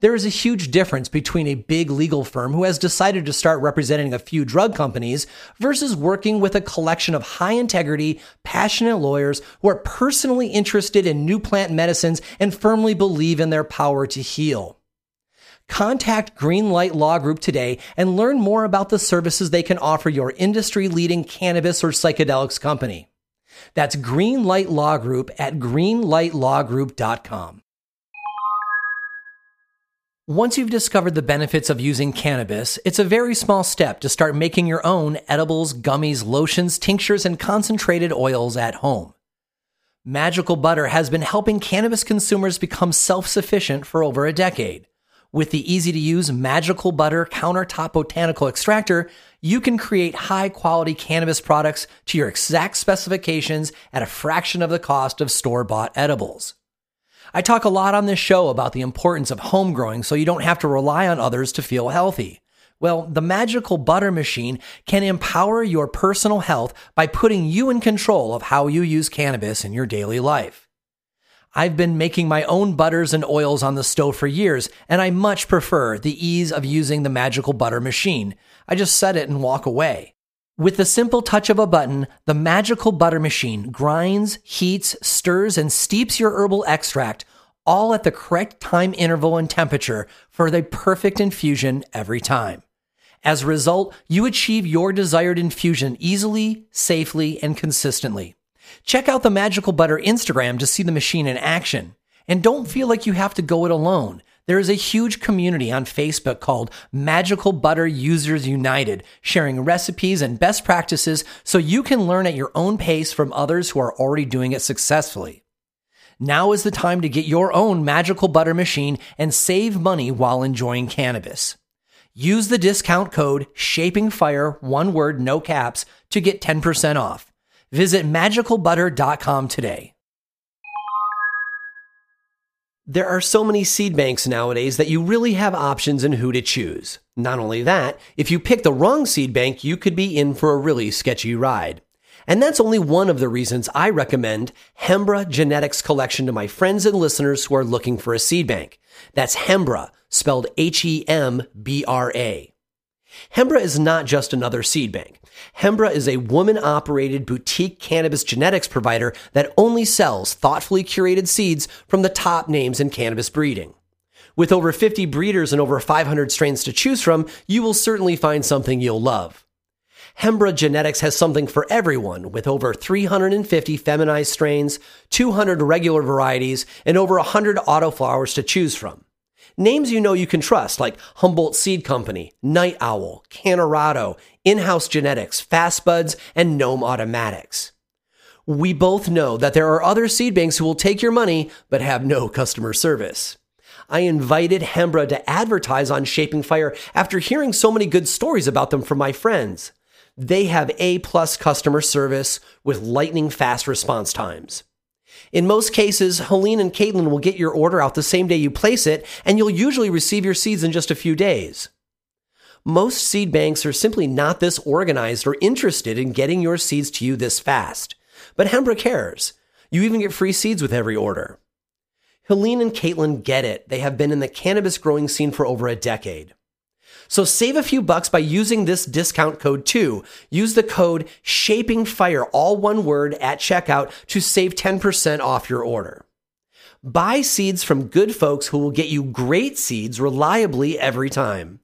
There is a huge difference between a big legal firm who has decided to start representing a few drug companies versus working with a collection of high integrity, passionate lawyers who are personally interested in new plant medicines and firmly believe in their power to heal. Contact Greenlight Law Group today and learn more about the services they can offer your industry leading cannabis or psychedelics company. That's Greenlight Law Group at greenlightlawgroup.com. Once you've discovered the benefits of using cannabis, it's a very small step to start making your own edibles, gummies, lotions, tinctures, and concentrated oils at home. Magical Butter has been helping cannabis consumers become self sufficient for over a decade. With the easy to use Magical Butter countertop botanical extractor, you can create high quality cannabis products to your exact specifications at a fraction of the cost of store bought edibles. I talk a lot on this show about the importance of home growing so you don't have to rely on others to feel healthy. Well, the magical butter machine can empower your personal health by putting you in control of how you use cannabis in your daily life. I've been making my own butters and oils on the stove for years, and I much prefer the ease of using the magical butter machine. I just set it and walk away. With the simple touch of a button, the magical butter machine grinds, heats, stirs, and steeps your herbal extract all at the correct time interval and temperature for the perfect infusion every time. As a result, you achieve your desired infusion easily, safely, and consistently. Check out the Magical Butter Instagram to see the machine in action. And don't feel like you have to go it alone. There is a huge community on Facebook called Magical Butter Users United, sharing recipes and best practices so you can learn at your own pace from others who are already doing it successfully. Now is the time to get your own magical butter machine and save money while enjoying cannabis. Use the discount code SHAPINGFIRE, one word, no caps, to get 10% off. Visit magicalbutter.com today. There are so many seed banks nowadays that you really have options in who to choose. Not only that, if you pick the wrong seed bank, you could be in for a really sketchy ride. And that's only one of the reasons I recommend Hembra Genetics Collection to my friends and listeners who are looking for a seed bank. That's Hembra, spelled H-E-M-B-R-A. Hembra is not just another seed bank. Hembra is a woman operated boutique cannabis genetics provider that only sells thoughtfully curated seeds from the top names in cannabis breeding. With over 50 breeders and over 500 strains to choose from, you will certainly find something you'll love. Hembra Genetics has something for everyone with over 350 feminized strains, 200 regular varieties, and over 100 autoflowers to choose from. Names you know you can trust like Humboldt Seed Company, Night Owl, Cannarado, In-House Genetics, Fast Buds, and Gnome Automatics. We both know that there are other seed banks who will take your money but have no customer service. I invited Hembra to advertise on Shaping Fire after hearing so many good stories about them from my friends. They have A plus customer service with lightning fast response times. In most cases, Helene and Caitlin will get your order out the same day you place it, and you'll usually receive your seeds in just a few days. Most seed banks are simply not this organized or interested in getting your seeds to you this fast. But Hembra cares. You even get free seeds with every order. Helene and Caitlin get it. They have been in the cannabis growing scene for over a decade. So save a few bucks by using this discount code too. Use the code Shaping Fire, all one word, at checkout to save 10% off your order. Buy seeds from good folks who will get you great seeds reliably every time.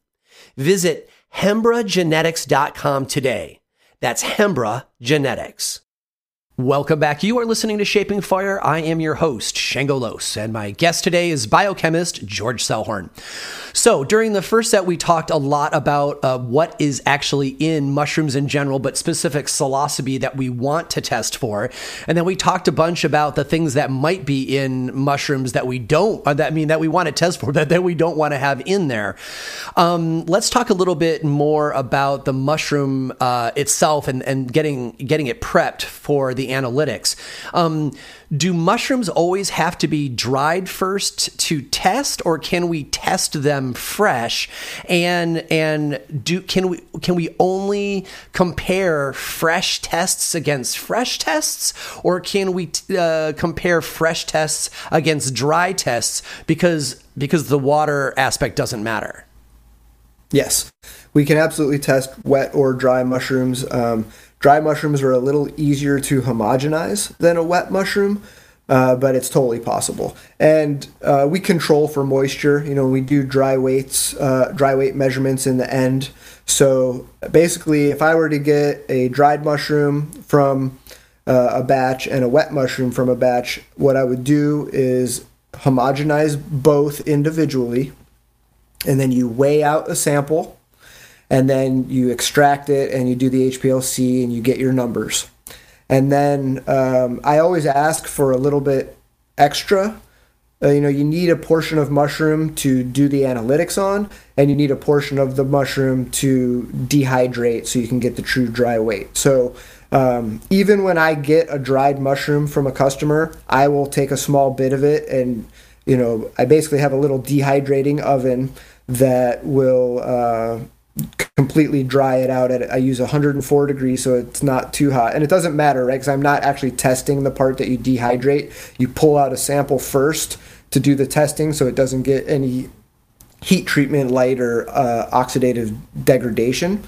Visit HembraGenetics.com today. That's Hembra Genetics. Welcome back. You are listening to Shaping Fire. I am your host, Shango Los, and my guest today is biochemist George Selhorn. So, during the first set, we talked a lot about uh, what is actually in mushrooms in general, but specific psilocybe that we want to test for. And then we talked a bunch about the things that might be in mushrooms that we don't, uh, that I mean, that we want to test for, that, that we don't want to have in there. Um, let's talk a little bit more about the mushroom uh, itself and, and getting getting it prepped for the analytics. Um, do mushrooms always have to be dried first to test, or can we test them fresh? And and do can we can we only compare fresh tests against fresh tests, or can we uh, compare fresh tests against dry tests because because the water aspect doesn't matter? Yes, we can absolutely test wet or dry mushrooms. Um, dry mushrooms are a little easier to homogenize than a wet mushroom, uh, but it's totally possible. And uh, we control for moisture. You know, we do dry weights, uh, dry weight measurements in the end. So basically, if I were to get a dried mushroom from uh, a batch and a wet mushroom from a batch, what I would do is homogenize both individually and then you weigh out a sample and then you extract it and you do the HPLC and you get your numbers. And then um, I always ask for a little bit extra. Uh, you know, you need a portion of mushroom to do the analytics on, and you need a portion of the mushroom to dehydrate so you can get the true dry weight. So um, even when I get a dried mushroom from a customer, I will take a small bit of it and you know, I basically have a little dehydrating oven that will uh, completely dry it out at I use 104 degrees so it's not too hot. And it doesn't matter right because I'm not actually testing the part that you dehydrate. You pull out a sample first to do the testing so it doesn't get any heat treatment light or uh, oxidative degradation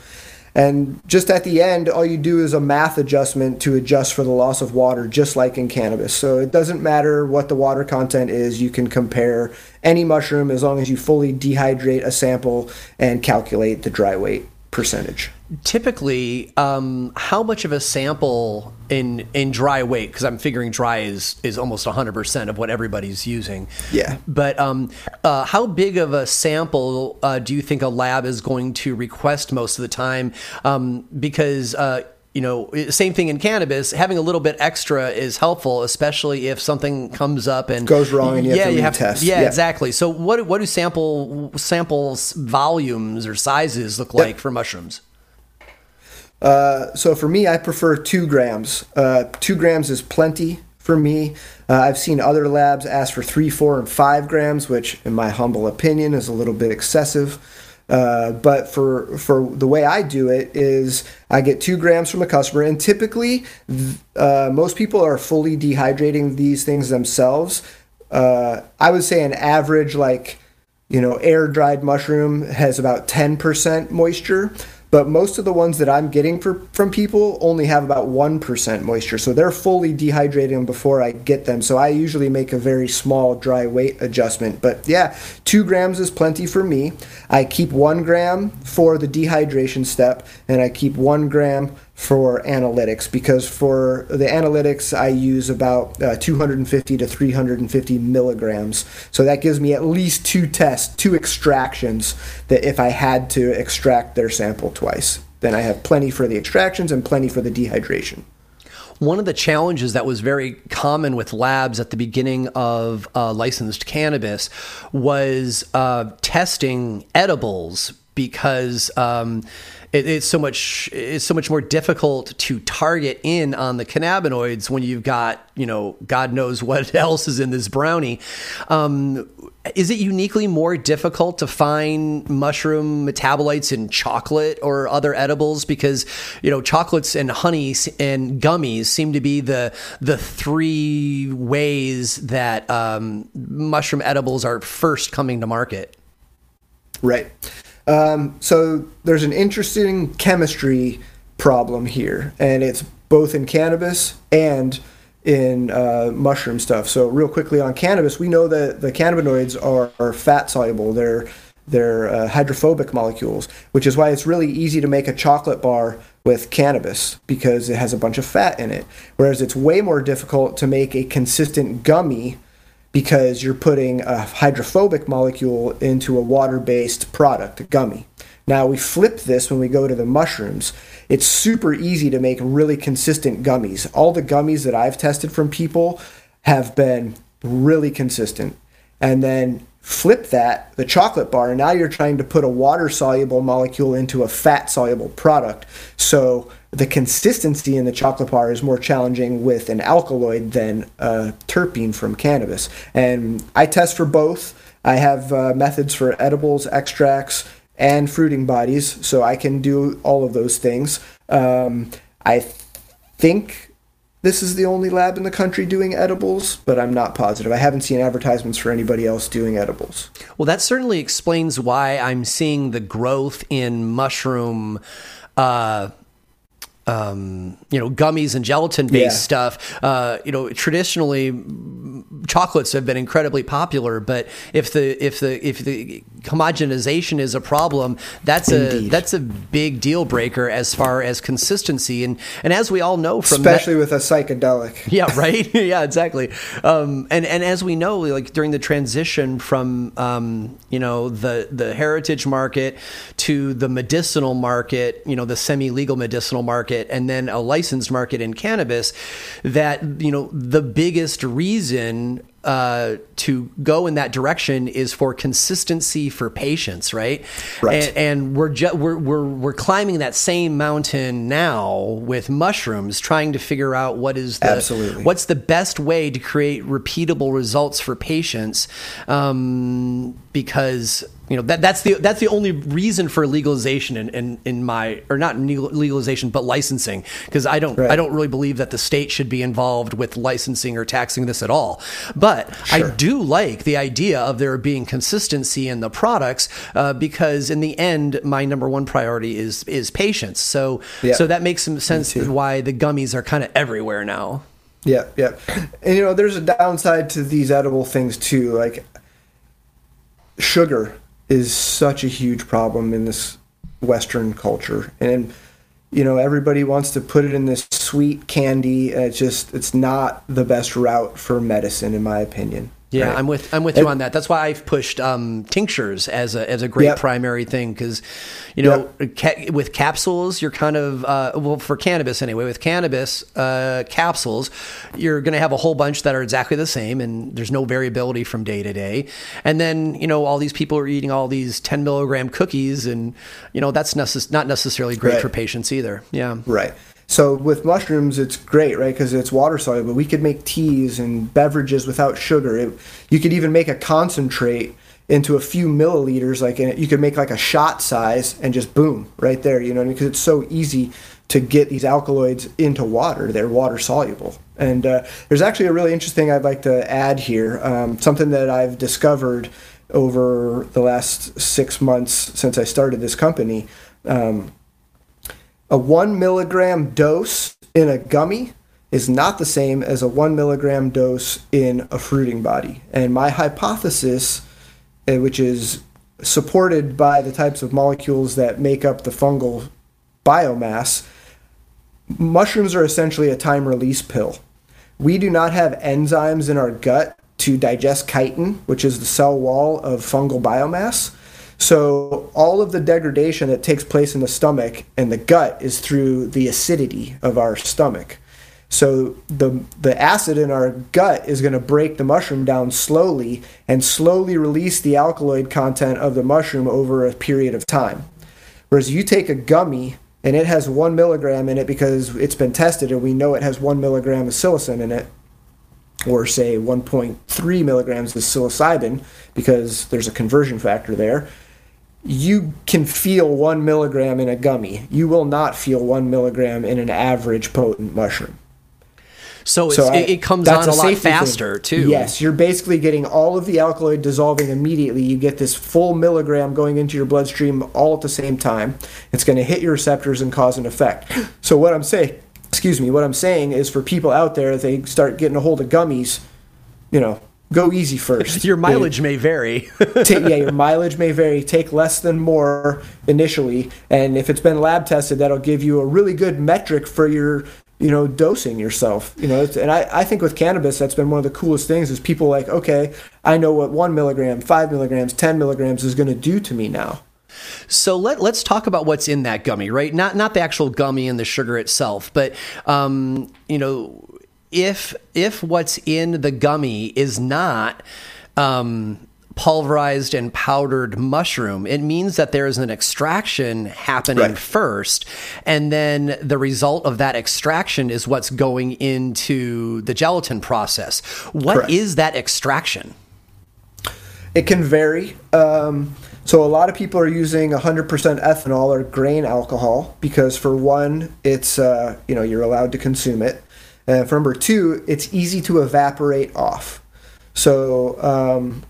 and just at the end, all you do is a math adjustment to adjust for the loss of water, just like in cannabis. So it doesn't matter what the water content is, you can compare any mushroom as long as you fully dehydrate a sample and calculate the dry weight percentage. Typically um, how much of a sample in in dry weight because i'm figuring dry is is almost 100% of what everybody's using. Yeah. But um, uh, how big of a sample uh, do you think a lab is going to request most of the time? Um, because uh, you know, same thing in cannabis. Having a little bit extra is helpful, especially if something comes up and goes wrong and you yeah, have to you have test. Yeah, yeah, exactly. So, what what do sample samples volumes or sizes look like yep. for mushrooms? Uh, so for me, I prefer two grams. Uh, two grams is plenty for me. Uh, I've seen other labs ask for three, four, and five grams, which, in my humble opinion, is a little bit excessive. Uh, but for for the way I do it is I get two grams from a customer, and typically uh, most people are fully dehydrating these things themselves. Uh, I would say an average like you know air dried mushroom has about ten percent moisture. But most of the ones that I'm getting for, from people only have about 1% moisture. So they're fully dehydrating before I get them. So I usually make a very small dry weight adjustment. But yeah, two grams is plenty for me. I keep one gram for the dehydration step, and I keep one gram for analytics because for the analytics I use about uh, 250 to 350 milligrams. So that gives me at least two tests, two extractions that if I had to extract their sample twice, then I have plenty for the extractions and plenty for the dehydration. One of the challenges that was very common with labs at the beginning of uh, licensed cannabis was uh, testing edibles because um, it, it's so much it's so much more difficult to target in on the cannabinoids when you've got you know God knows what else is in this brownie. Um, is it uniquely more difficult to find mushroom metabolites in chocolate or other edibles? Because you know chocolates and honey and gummies seem to be the the three ways that um, mushroom edibles are first coming to market. Right um, so there's an interesting chemistry problem here, and it's both in cannabis and in uh, mushroom stuff. So real quickly on cannabis, we know that the cannabinoids are, are fat soluble. They're they're uh, hydrophobic molecules, which is why it's really easy to make a chocolate bar with cannabis because it has a bunch of fat in it. Whereas it's way more difficult to make a consistent gummy because you're putting a hydrophobic molecule into a water based product, a gummy. Now we flip this when we go to the mushrooms. It's super easy to make really consistent gummies. All the gummies that I've tested from people have been really consistent. And then flip that, the chocolate bar, and now you're trying to put a water soluble molecule into a fat soluble product. So the consistency in the chocolate bar is more challenging with an alkaloid than a terpene from cannabis. And I test for both. I have uh, methods for edibles, extracts, and fruiting bodies, so I can do all of those things. Um, I think this is the only lab in the country doing edibles, but I'm not positive. I haven't seen advertisements for anybody else doing edibles. Well, that certainly explains why I'm seeing the growth in mushroom. Uh, um, you know, gummies and gelatin based yeah. stuff. Uh, you know, traditionally chocolates have been incredibly popular, but if the if the if the homogenization is a problem, that's Indeed. a that's a big deal breaker as far as consistency. And and as we all know from especially with a psychedelic. Yeah, right. yeah, exactly. Um, and and as we know, like during the transition from um, you know the the heritage market to the medicinal market, you know the semi legal medicinal market market and then a licensed market in cannabis, that you know the biggest reason uh, to go in that direction is for consistency for patients, right? Right. And, and we're, ju- we're we're we're climbing that same mountain now with mushrooms, trying to figure out what is the Absolutely. what's the best way to create repeatable results for patients, um, because you know that that's the that's the only reason for legalization in, in, in my or not legalization but licensing because I don't right. I don't really believe that the state should be involved with licensing or taxing this at all. But sure. I do like the idea of there being consistency in the products uh, because in the end my number one priority is is patients. So yeah. so that makes some sense why the gummies are kind of everywhere now. Yeah, yeah. And you know, there's a downside to these edible things too. Like sugar is such a huge problem in this Western culture, and you know everybody wants to put it in this sweet candy. And it's just it's not the best route for medicine, in my opinion. Yeah, right? I'm with I'm with you on that. That's why I've pushed um, tinctures as a as a great yep. primary thing because, you know, yep. ca- with capsules you're kind of uh, well for cannabis anyway. With cannabis uh, capsules, you're going to have a whole bunch that are exactly the same, and there's no variability from day to day. And then you know all these people are eating all these 10 milligram cookies, and you know that's necess- not necessarily great right. for patients either. Yeah, right. So with mushrooms, it's great, right? Because it's water soluble. We could make teas and beverages without sugar. It, you could even make a concentrate into a few milliliters. Like you could make like a shot size and just boom, right there. You know, because I mean? it's so easy to get these alkaloids into water. They're water soluble. And uh, there's actually a really interesting I'd like to add here. Um, something that I've discovered over the last six months since I started this company. Um, a one milligram dose in a gummy is not the same as a one milligram dose in a fruiting body. And my hypothesis, eh, which is supported by the types of molecules that make up the fungal biomass, mushrooms are essentially a time release pill. We do not have enzymes in our gut to digest chitin, which is the cell wall of fungal biomass. So all of the degradation that takes place in the stomach and the gut is through the acidity of our stomach. So the the acid in our gut is going to break the mushroom down slowly and slowly release the alkaloid content of the mushroom over a period of time. Whereas you take a gummy and it has one milligram in it because it's been tested and we know it has one milligram of psilocin in it, or say 1.3 milligrams of psilocybin because there's a conversion factor there. You can feel one milligram in a gummy. You will not feel one milligram in an average potent mushroom. So, so I, it, comes on a, a lot faster thing. too. Yes, you're basically getting all of the alkaloid dissolving immediately. You get this full milligram going into your bloodstream all at the same time. It's going to hit your receptors and cause an effect. So what I'm saying, excuse me, what I'm saying is for people out there, they start getting a hold of gummies, you know, go easy first. your mileage may vary. take, yeah, your mileage may vary. Take less than more initially, and if it's been lab tested, that'll give you a really good metric for your you know, dosing yourself. You know, and I, I think with cannabis, that's been one of the coolest things is people like, okay, I know what one milligram, five milligrams, 10 milligrams is going to do to me now. So let let's talk about what's in that gummy, right? Not not the actual gummy and the sugar itself, but um, you know, if if what's in the gummy is not um, pulverized and powdered mushroom. It means that there is an extraction happening right. first, and then the result of that extraction is what's going into the gelatin process. What Correct. is that extraction? It can vary. Um, so a lot of people are using 100% ethanol or grain alcohol because for one, it's uh, you know you're allowed to consume it, and for number two, it's easy to evaporate off. So um,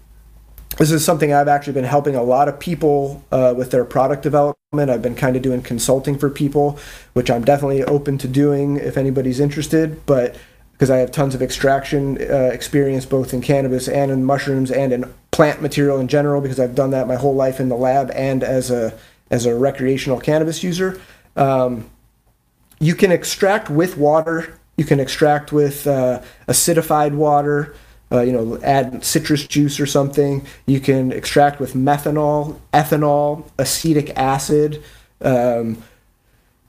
this is something I've actually been helping a lot of people uh, with their product development. I've been kind of doing consulting for people, which I'm definitely open to doing if anybody's interested. But because I have tons of extraction uh, experience both in cannabis and in mushrooms and in plant material in general, because I've done that my whole life in the lab and as a as a recreational cannabis user. Um, you can extract with water. You can extract with uh, acidified water uh, you know, add citrus juice or something. You can extract with methanol, ethanol, acetic acid. Um,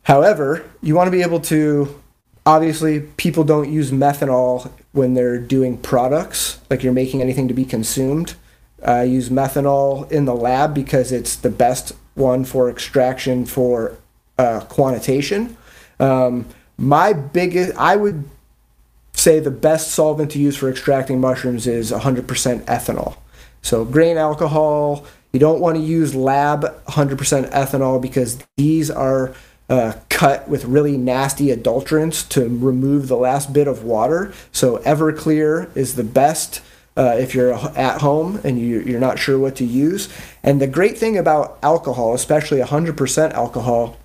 however, you want to be able to. Obviously, people don't use methanol when they're doing products, like you're making anything to be consumed. I use methanol in the lab because it's the best one for extraction for uh, quantitation. Um, my biggest, I would say the best solvent to use for extracting mushrooms is 100% ethanol. So grain alcohol, you don't want to use lab 100% ethanol because these are uh, cut with really nasty adulterants to remove the last bit of water. So Everclear is the best uh, if you're at home and you, you're not sure what to use. And the great thing about alcohol, especially 100% alcohol,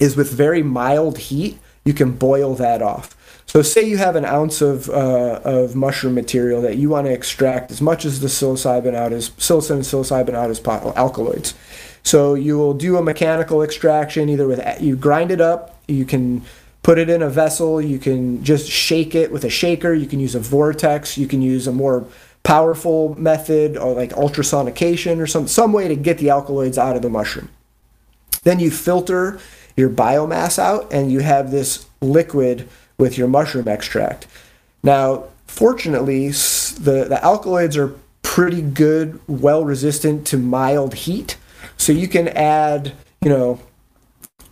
is with very mild heat, you can boil that off. So, say you have an ounce of, uh, of mushroom material that you want to extract as much as the psilocybin out as psilocin and psilocybin out as alkaloids. So, you will do a mechanical extraction either with you grind it up, you can put it in a vessel, you can just shake it with a shaker, you can use a vortex, you can use a more powerful method or like ultrasonication or some some way to get the alkaloids out of the mushroom. Then you filter your biomass out and you have this liquid with your mushroom extract. Now, fortunately, the, the alkaloids are pretty good, well resistant to mild heat. So you can add, you know,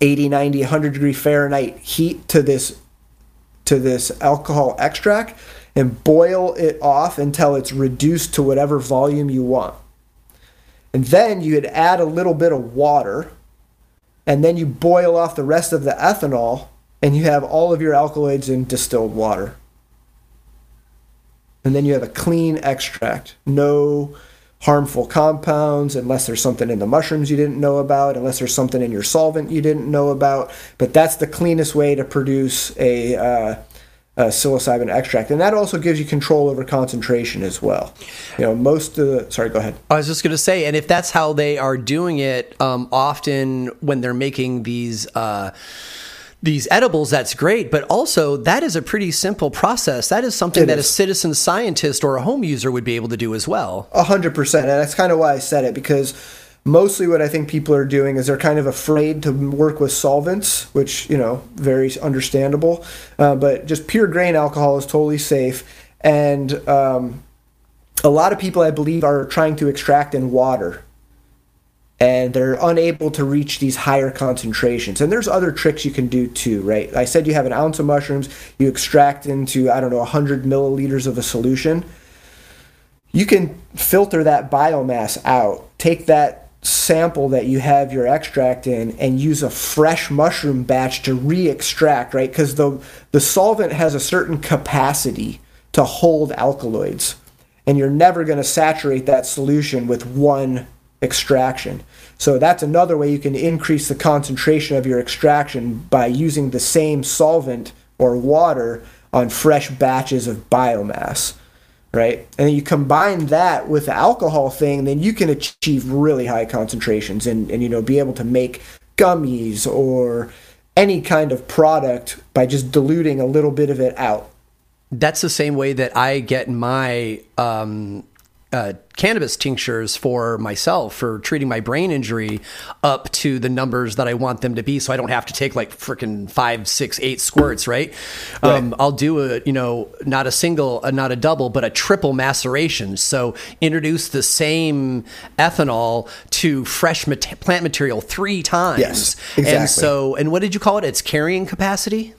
80, 90, 100 degree Fahrenheit heat to this to this alcohol extract and boil it off until it's reduced to whatever volume you want. And then you'd add a little bit of water and then you boil off the rest of the ethanol and you have all of your alkaloids in distilled water. And then you have a clean extract, no harmful compounds, unless there's something in the mushrooms you didn't know about, unless there's something in your solvent you didn't know about. But that's the cleanest way to produce a, uh, a psilocybin extract, and that also gives you control over concentration as well. You know, most of the. Sorry, go ahead. I was just going to say, and if that's how they are doing it, um, often when they're making these. Uh, these edibles, that's great, but also that is a pretty simple process. That is something it that is. a citizen scientist or a home user would be able to do as well. A hundred percent, and that's kind of why I said it because mostly what I think people are doing is they're kind of afraid to work with solvents, which you know, very understandable. Uh, but just pure grain alcohol is totally safe, and um, a lot of people, I believe, are trying to extract in water and they're unable to reach these higher concentrations. And there's other tricks you can do too, right? I said you have an ounce of mushrooms, you extract into, I don't know, 100 milliliters of a solution. You can filter that biomass out, take that sample that you have your extract in and use a fresh mushroom batch to re-extract right because the the solvent has a certain capacity to hold alkaloids and you're never going to saturate that solution with one extraction. So that's another way you can increase the concentration of your extraction by using the same solvent or water on fresh batches of biomass. Right? And then you combine that with the alcohol thing, then you can achieve really high concentrations and, and you know be able to make gummies or any kind of product by just diluting a little bit of it out. That's the same way that I get my um, uh, cannabis tinctures for myself for treating my brain injury up to the numbers that I want them to be, so I don't have to take like freaking five, six, eight squirts. Right? right. Um, I'll do a you know not a single, uh, not a double, but a triple maceration. So introduce the same ethanol to fresh mat- plant material three times. Yes, exactly. And so, and what did you call it? Its carrying capacity.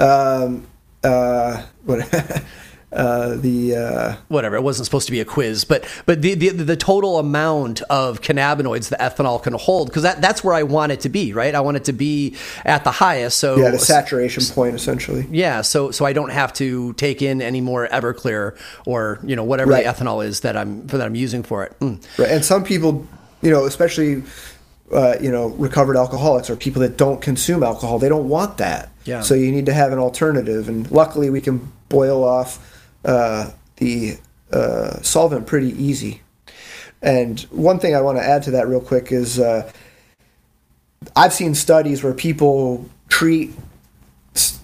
Um. Uh. What? uh, the uh, whatever it wasn't supposed to be a quiz, but but the the, the total amount of cannabinoids the ethanol can hold because that that's where I want it to be, right? I want it to be at the highest. So yeah, the saturation point essentially. Yeah, so so I don't have to take in any more Everclear or you know whatever right. the ethanol is that I'm that I'm using for it. Mm. Right, and some people, you know, especially. Uh, you know, recovered alcoholics or people that don't consume alcohol, they don't want that. Yeah. So you need to have an alternative, and luckily we can boil off uh, the uh, solvent pretty easy. And one thing I want to add to that real quick is uh, I've seen studies where people treat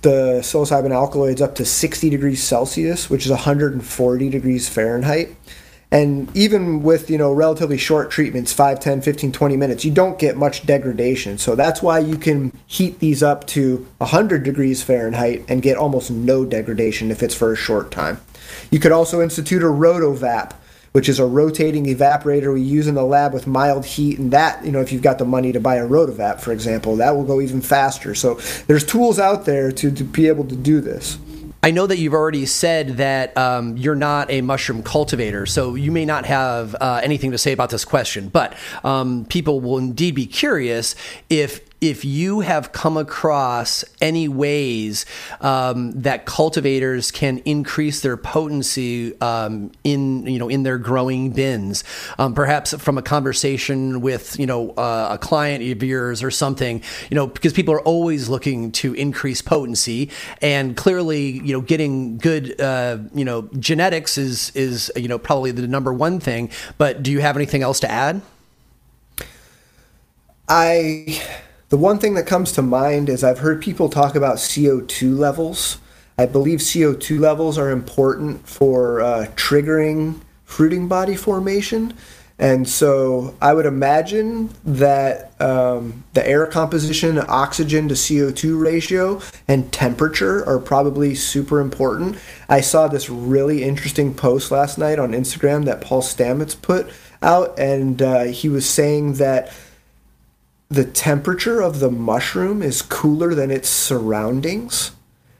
the psilocybin alkaloids up to 60 degrees Celsius, which is 140 degrees Fahrenheit. And even with, you know, relatively short treatments, 5, 10, 15, 20 minutes, you don't get much degradation. So that's why you can heat these up to 100 degrees Fahrenheit and get almost no degradation if it's for a short time. You could also institute a rotovap, which is a rotating evaporator we use in the lab with mild heat. And that, you know, if you've got the money to buy a rotovap, for example, that will go even faster. So there's tools out there to, to be able to do this. I know that you've already said that um, you're not a mushroom cultivator, so you may not have uh, anything to say about this question, but um, people will indeed be curious if if you have come across any ways um, that cultivators can increase their potency um, in you know in their growing bins, um, perhaps from a conversation with you know uh, a client of yours or something, you know because people are always looking to increase potency, and clearly you know getting good uh, you know genetics is is you know probably the number one thing. But do you have anything else to add? I the one thing that comes to mind is I've heard people talk about CO2 levels. I believe CO2 levels are important for uh, triggering fruiting body formation. And so I would imagine that um, the air composition, oxygen to CO2 ratio, and temperature are probably super important. I saw this really interesting post last night on Instagram that Paul Stamets put out, and uh, he was saying that the temperature of the mushroom is cooler than its surroundings.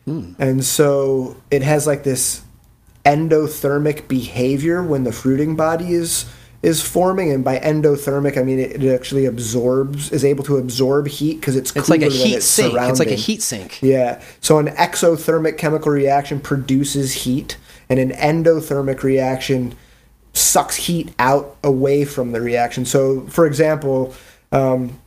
Mm. And so it has like this endothermic behavior when the fruiting body is is forming and by endothermic I mean it, it actually absorbs is able to absorb heat because it's it's like a heat sink. It's like a heat sink. Yeah. So an exothermic chemical reaction produces heat and an endothermic reaction sucks heat out away from the reaction. So, for example, um,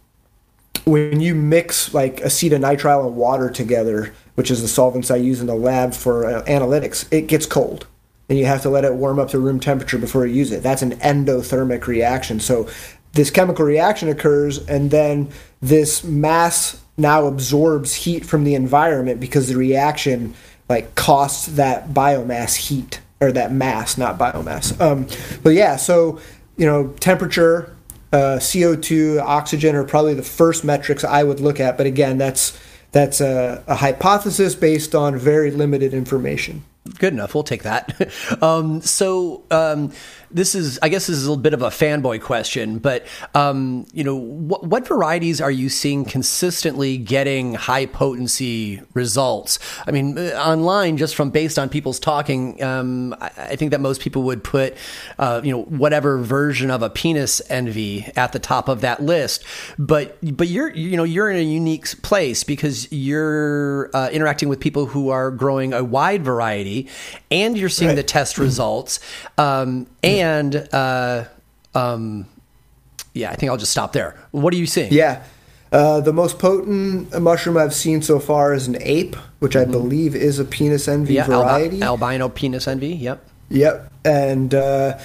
when you mix like acetonitrile and water together, which is the solvents I use in the lab for uh, analytics, it gets cold. And you have to let it warm up to room temperature before you use it. That's an endothermic reaction. So this chemical reaction occurs, and then this mass now absorbs heat from the environment because the reaction like costs that biomass heat or that mass, not biomass. Um, but yeah, so you know, temperature, uh, CO2, oxygen are probably the first metrics I would look at. But again, that's that's a, a hypothesis based on very limited information. Good enough. We'll take that. um, so um, this is, I guess, this is a little bit of a fanboy question, but um, you know, what, what varieties are you seeing consistently getting high potency results? I mean, uh, online, just from based on people's talking, um, I, I, think that most people would put, uh, you know, whatever version of a penis envy at the top of that list. But but you're you know you're in a unique place because you're uh, interacting with people who are growing a wide variety, and you're seeing right. the test results. Um, and uh, um, yeah, I think I'll just stop there. What are you seeing? Yeah. Uh, the most potent mushroom I've seen so far is an ape, which I mm-hmm. believe is a penis envy yeah, variety. albino penis envy. Yep. Yep. And uh,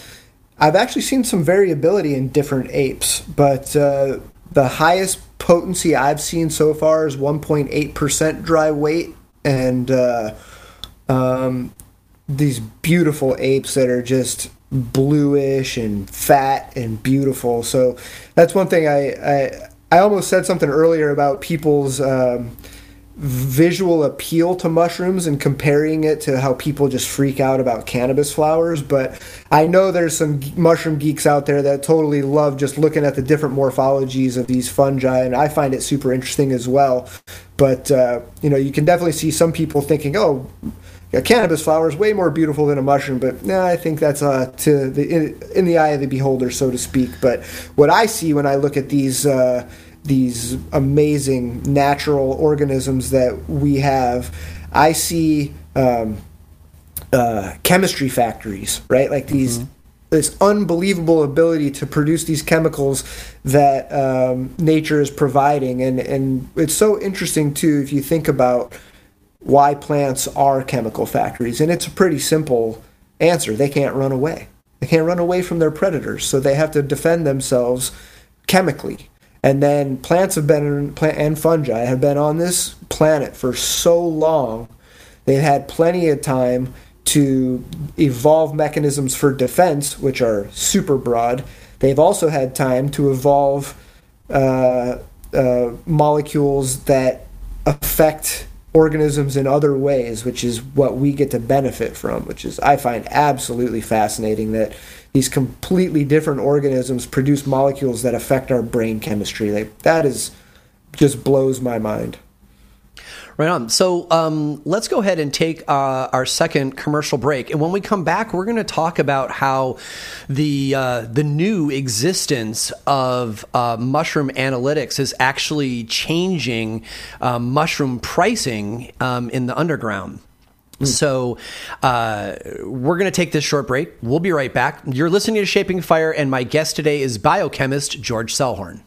I've actually seen some variability in different apes, but uh, the highest potency I've seen so far is 1.8% dry weight, and uh, um, these beautiful apes that are just bluish and fat and beautiful. So that's one thing I I, I almost said something earlier about people's um, visual appeal to mushrooms and comparing it to how people just freak out about cannabis flowers. But I know there's some mushroom geeks out there that totally love just looking at the different morphologies of these fungi, and I find it super interesting as well. But uh, you know, you can definitely see some people thinking, "Oh, a cannabis flower is way more beautiful than a mushroom, but nah, I think that's uh, to the in, in, the eye of the beholder, so to speak. But what I see when I look at these uh, these amazing natural organisms that we have, I see um, uh, chemistry factories, right? Like these. Mm-hmm. This unbelievable ability to produce these chemicals that um, nature is providing, and and it's so interesting too if you think about why plants are chemical factories. And it's a pretty simple answer. They can't run away. They can't run away from their predators, so they have to defend themselves chemically. And then plants have been and fungi have been on this planet for so long. They've had plenty of time to evolve mechanisms for defense, which are super broad. They've also had time to evolve uh, uh, molecules that affect organisms in other ways, which is what we get to benefit from, which is I find absolutely fascinating that these completely different organisms produce molecules that affect our brain chemistry. Like that is just blows my mind. Right on. So um, let's go ahead and take uh, our second commercial break, and when we come back, we're going to talk about how the uh, the new existence of uh, mushroom analytics is actually changing uh, mushroom pricing um, in the underground. Mm. So, uh, we're going to take this short break. We'll be right back. You're listening to Shaping Fire, and my guest today is biochemist George Selhorn.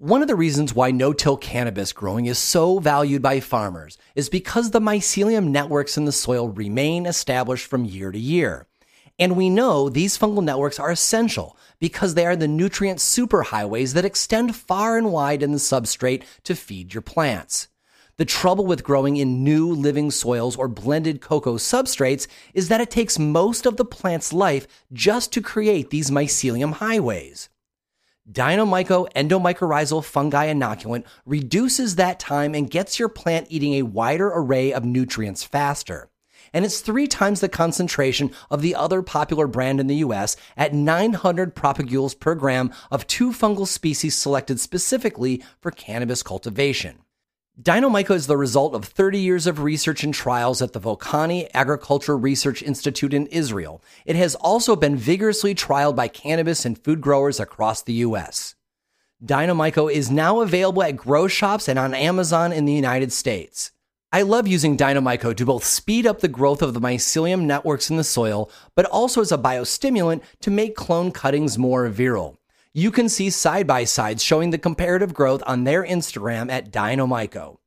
One of the reasons why no-till cannabis growing is so valued by farmers is because the mycelium networks in the soil remain established from year to year. And we know these fungal networks are essential because they are the nutrient superhighways that extend far and wide in the substrate to feed your plants. The trouble with growing in new living soils or blended cocoa substrates is that it takes most of the plant's life just to create these mycelium highways. Dynomyco endomycorrhizal fungi inoculant reduces that time and gets your plant eating a wider array of nutrients faster. And it's three times the concentration of the other popular brand in the US at 900 propagules per gram of two fungal species selected specifically for cannabis cultivation. Dynomyco is the result of 30 years of research and trials at the Volcani Agriculture Research Institute in Israel. It has also been vigorously trialed by cannabis and food growers across the U.S. Dynomyco is now available at grow shops and on Amazon in the United States. I love using Dynomyco to both speed up the growth of the mycelium networks in the soil, but also as a biostimulant to make clone cuttings more virile. You can see side by sides showing the comparative growth on their Instagram at Dynomyco.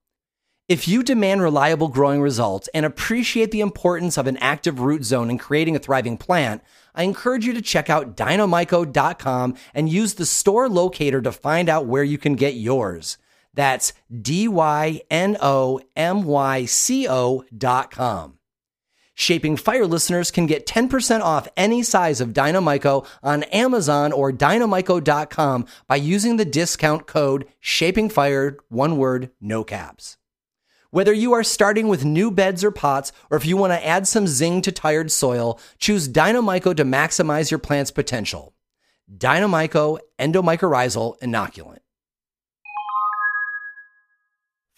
If you demand reliable growing results and appreciate the importance of an active root zone in creating a thriving plant, I encourage you to check out dynomyco.com and use the store locator to find out where you can get yours. That's D Y N O M Y C O dot com. Shaping Fire listeners can get 10% off any size of Dynomyco on Amazon or dynomyco.com by using the discount code SHAPINGFIRE, one word, no caps. Whether you are starting with new beds or pots, or if you want to add some zing to tired soil, choose Dynomyco to maximize your plant's potential. Dynomyco Endomycorrhizal Inoculant.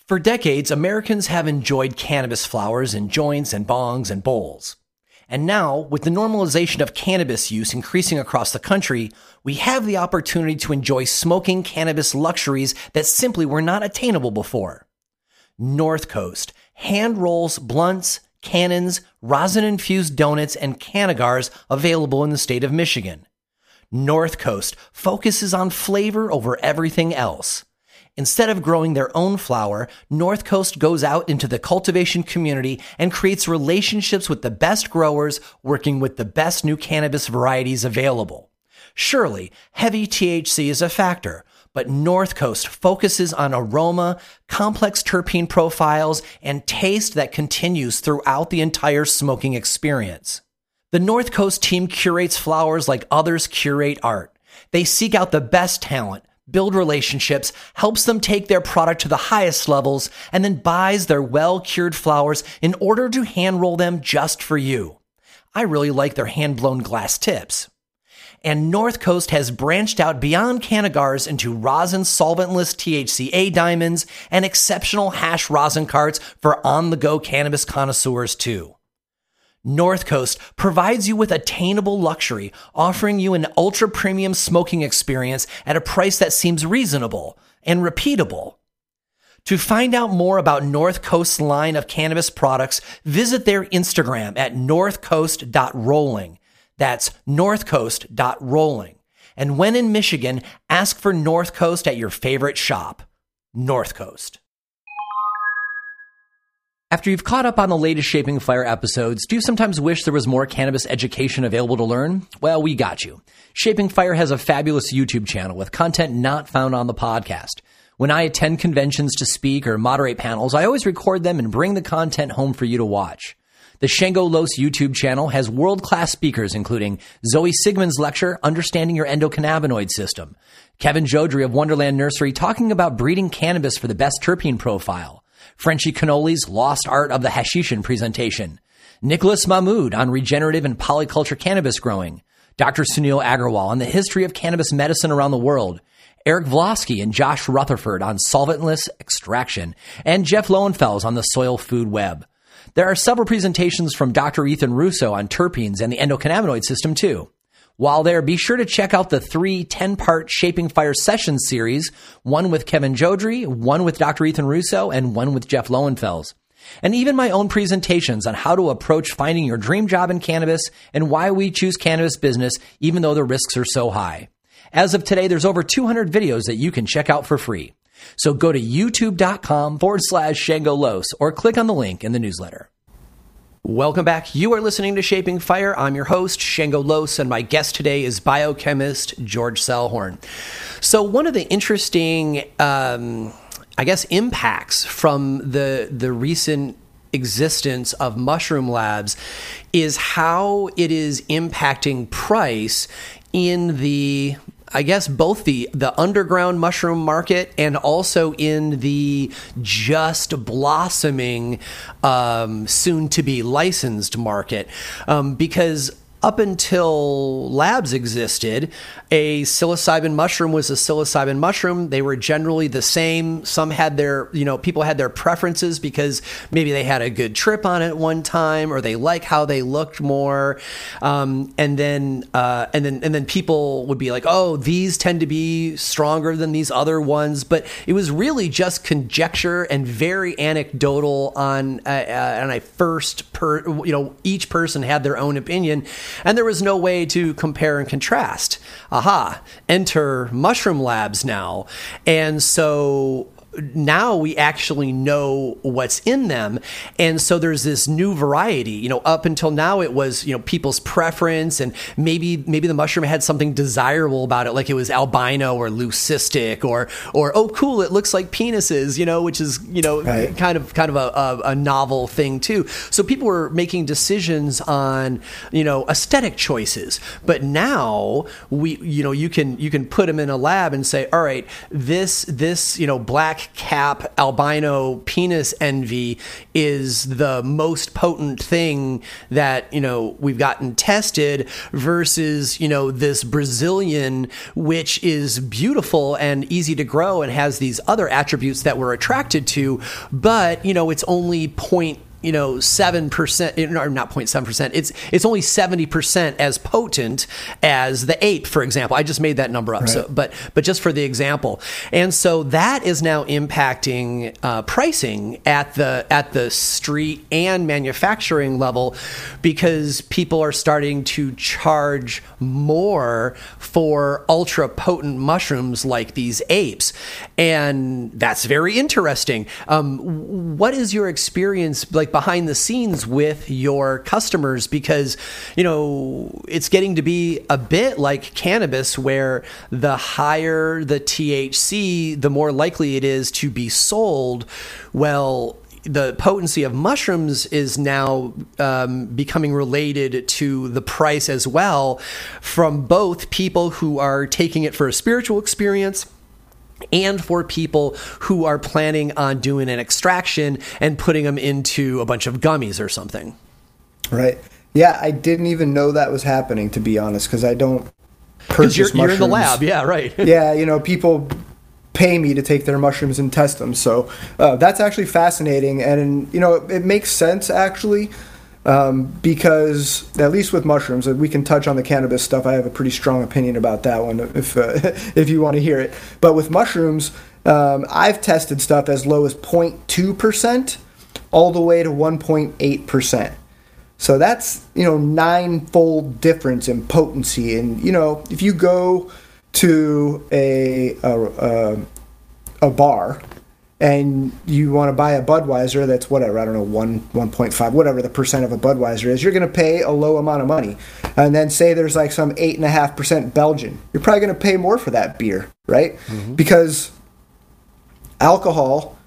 For decades, Americans have enjoyed cannabis flowers in joints and bongs and bowls. And now, with the normalization of cannabis use increasing across the country, we have the opportunity to enjoy smoking cannabis luxuries that simply were not attainable before. North Coast hand rolls, blunts, cannons, rosin infused donuts, and cannagars available in the state of Michigan. North Coast focuses on flavor over everything else. Instead of growing their own flower, North Coast goes out into the cultivation community and creates relationships with the best growers working with the best new cannabis varieties available. Surely, heavy THC is a factor, but North Coast focuses on aroma, complex terpene profiles, and taste that continues throughout the entire smoking experience. The North Coast team curates flowers like others curate art. They seek out the best talent, build relationships, helps them take their product to the highest levels, and then buys their well cured flowers in order to hand roll them just for you. I really like their hand blown glass tips. And North Coast has branched out beyond cannagars into rosin solventless THCA diamonds and exceptional hash rosin carts for on the go cannabis connoisseurs too. North Coast provides you with attainable luxury, offering you an ultra premium smoking experience at a price that seems reasonable and repeatable. To find out more about North Coast's line of cannabis products, visit their Instagram at northcoast.rolling. That's northcoast.rolling. And when in Michigan, ask for North Coast at your favorite shop. North Coast. After you've caught up on the latest Shaping Fire episodes, do you sometimes wish there was more cannabis education available to learn? Well, we got you. Shaping Fire has a fabulous YouTube channel with content not found on the podcast. When I attend conventions to speak or moderate panels, I always record them and bring the content home for you to watch. The Shango Los YouTube channel has world class speakers, including Zoe Sigman's lecture, Understanding Your Endocannabinoid System, Kevin Jodrey of Wonderland Nursery talking about breeding cannabis for the best terpene profile, Frenchy Cannoli's Lost Art of the Hashishin presentation, Nicholas Mahmood on regenerative and polyculture cannabis growing, Dr. Sunil Aggarwal on the history of cannabis medicine around the world, Eric Vlosky and Josh Rutherford on solventless extraction, and Jeff Lowenfels on the soil food web. There are several presentations from Dr. Ethan Russo on terpenes and the endocannabinoid system too. While there, be sure to check out the three 10 part Shaping Fire Sessions series one with Kevin Jodrey, one with Dr. Ethan Russo, and one with Jeff Lowenfels. And even my own presentations on how to approach finding your dream job in cannabis and why we choose cannabis business even though the risks are so high. As of today, there's over 200 videos that you can check out for free. So go to youtube.com forward slash Shango Los or click on the link in the newsletter. Welcome back. You are listening to Shaping Fire. I'm your host, Shango Los, and my guest today is biochemist George Selhorn. So, one of the interesting, um, I guess, impacts from the the recent existence of mushroom labs is how it is impacting price in the I guess both the the underground mushroom market and also in the just blossoming, um, soon to be licensed market, um, because up until labs existed, a psilocybin mushroom was a psilocybin mushroom. They were generally the same. Some had their, you know, people had their preferences because maybe they had a good trip on it one time or they like how they looked more. Um, and then, uh, and then, and then people would be like, oh, these tend to be stronger than these other ones. But it was really just conjecture and very anecdotal on, uh, uh, on a first per, you know, each person had their own opinion and there was no way to compare and contrast. Aha, enter mushroom labs now. And so now we actually know what's in them. And so there's this new variety you know up until now it was you know people's preference and maybe maybe the mushroom had something desirable about it like it was albino or leucistic or or oh cool it looks like penises you know which is you know right. kind of kind of a, a, a novel thing too. So people were making decisions on you know aesthetic choices. But now we you know you can you can put them in a lab and say all right this this you know black cap albino penis envy is the most potent thing that you know we've gotten tested versus you know this Brazilian which is beautiful and easy to grow and has these other attributes that we're attracted to. But you know it's only point you know, 7%, or not 0.7%, it's, it's only 70% as potent as the ape, for example. I just made that number up. Right. So, but, but just for the example. And so that is now impacting uh, pricing at the, at the street and manufacturing level because people are starting to charge more for ultra potent mushrooms like these apes. And that's very interesting. Um, what is your experience like? Behind the scenes with your customers because you know it's getting to be a bit like cannabis where the higher the THC the more likely it is to be sold. Well the potency of mushrooms is now um, becoming related to the price as well from both people who are taking it for a spiritual experience and for people who are planning on doing an extraction and putting them into a bunch of gummies or something. Right. Yeah, I didn't even know that was happening, to be honest, because I don't purchase you're, mushrooms. You're in the lab, yeah, right. yeah, you know, people pay me to take their mushrooms and test them. So uh, that's actually fascinating, and you know, it makes sense actually um, because at least with mushrooms, we can touch on the cannabis stuff. I have a pretty strong opinion about that one, if uh, if you want to hear it. But with mushrooms, um, I've tested stuff as low as 0.2 percent, all the way to 1.8 percent. So that's you know ninefold difference in potency. And you know if you go to a a, a, a bar and you want to buy a Budweiser that's whatever, I don't know, 1 1.5, whatever the percent of a Budweiser is, you're going to pay a low amount of money. And then say there's like some 8.5% Belgian, you're probably going to pay more for that beer, right? Mm-hmm. Because alcohol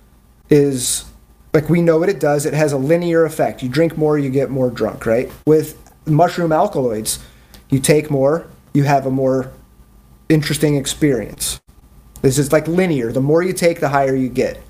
is like we know what it does, it has a linear effect. You drink more, you get more drunk, right? With mushroom alkaloids, you take more, you have a more interesting experience. This is like linear. The more you take, the higher you get.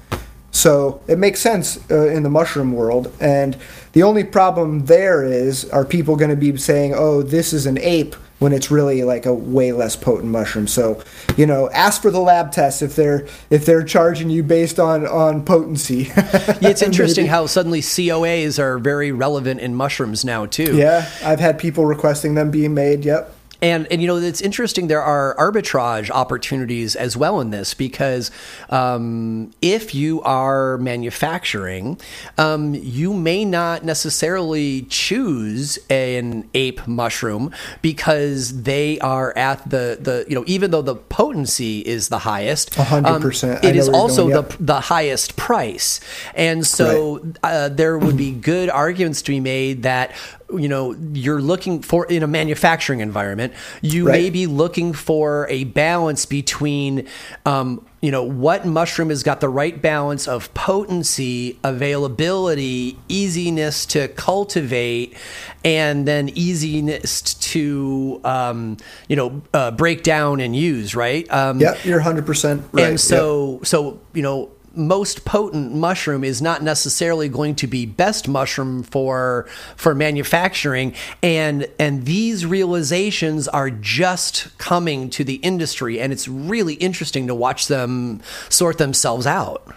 So it makes sense uh, in the mushroom world. And the only problem there is are people going to be saying, oh, this is an ape when it's really like a way less potent mushroom. So, you know, ask for the lab tests if they're if they're charging you based on on potency. yeah, it's interesting how suddenly COAs are very relevant in mushrooms now too. Yeah, I've had people requesting them being made. Yep. And, and you know it's interesting. There are arbitrage opportunities as well in this because um, if you are manufacturing, um, you may not necessarily choose an ape mushroom because they are at the the you know even though the potency is the highest, hundred um, percent, it is also going, the the highest price. And so right. uh, there would be good arguments to be made that you know you're looking for in a manufacturing environment you right. may be looking for a balance between um, you know what mushroom has got the right balance of potency availability easiness to cultivate and then easiness to um, you know uh, break down and use right um, yeah you're 100% right and so yep. so you know most potent mushroom is not necessarily going to be best mushroom for for manufacturing. And and these realizations are just coming to the industry and it's really interesting to watch them sort themselves out.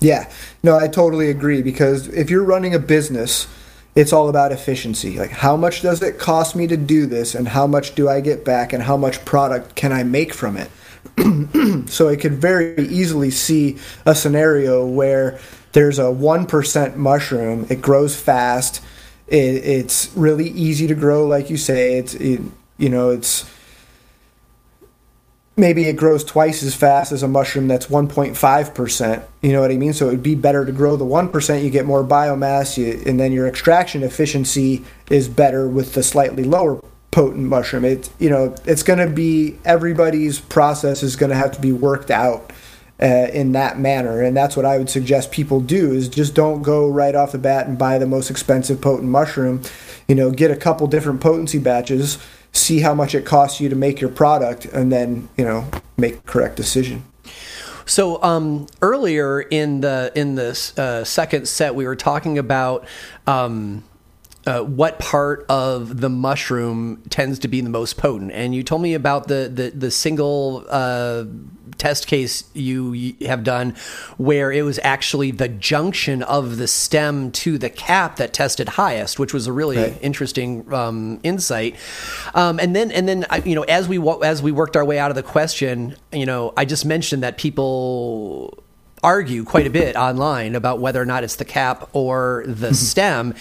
Yeah. No i totally agree because if you're running a business it's all about efficiency. Like how much does it cost me to do this and how much do i get back and how much product can i make from it so I could very easily see a scenario where there's a 1% mushroom, it grows fast, it, it's really easy to grow, like you say. It's, it, you know, it's maybe it grows twice as fast as a mushroom that's 1.5%. You know what I mean? So it would be better to grow the 1%, you get more biomass, you, and then your extraction efficiency is better with the slightly lower potent mushroom. It's you know it's going to be everybody's process is going to have to be worked out uh, in that manner, and that's what I would suggest people do is just don't go right off the bat and buy the most expensive potent mushroom. You know, get a couple different potency batches, see how much it costs you to make your product, and then you know make correct decision. So um, earlier in the in the uh, second set, we were talking about. Um, uh, what part of the mushroom tends to be the most potent. And you told me about the the, the single uh, test case you have done where it was actually the junction of the stem to the cap that tested highest, which was a really right. interesting um, insight. Um, and then and then you know as we as we worked our way out of the question, you know I just mentioned that people argue quite a bit online about whether or not it's the cap or the mm-hmm. stem.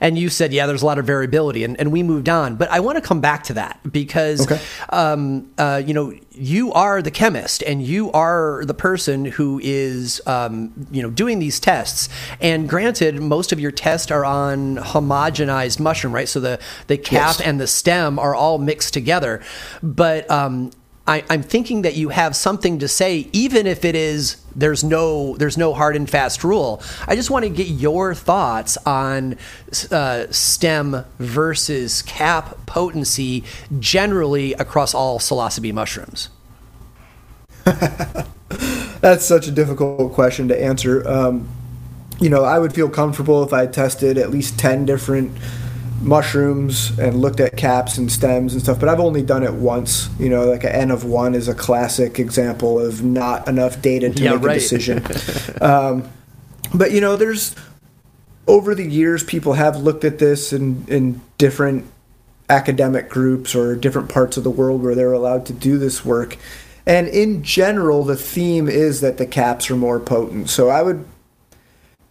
And you said, yeah, there's a lot of variability, and, and we moved on. But I want to come back to that because, okay. um, uh, you know, you are the chemist and you are the person who is, um, you know, doing these tests. And granted, most of your tests are on homogenized mushroom, right? So the, the cap yes. and the stem are all mixed together. But um, I, am thinking that you have something to say, even if it is there's no there's no hard and fast rule. I just want to get your thoughts on uh, stem versus cap potency generally across all psilocybe mushrooms. That's such a difficult question to answer. Um, you know, I would feel comfortable if I tested at least ten different mushrooms and looked at caps and stems and stuff, but I've only done it once. You know, like an N of one is a classic example of not enough data to yeah, make right. a decision. um, but you know, there's over the years people have looked at this in in different academic groups or different parts of the world where they're allowed to do this work. And in general, the theme is that the caps are more potent. So I would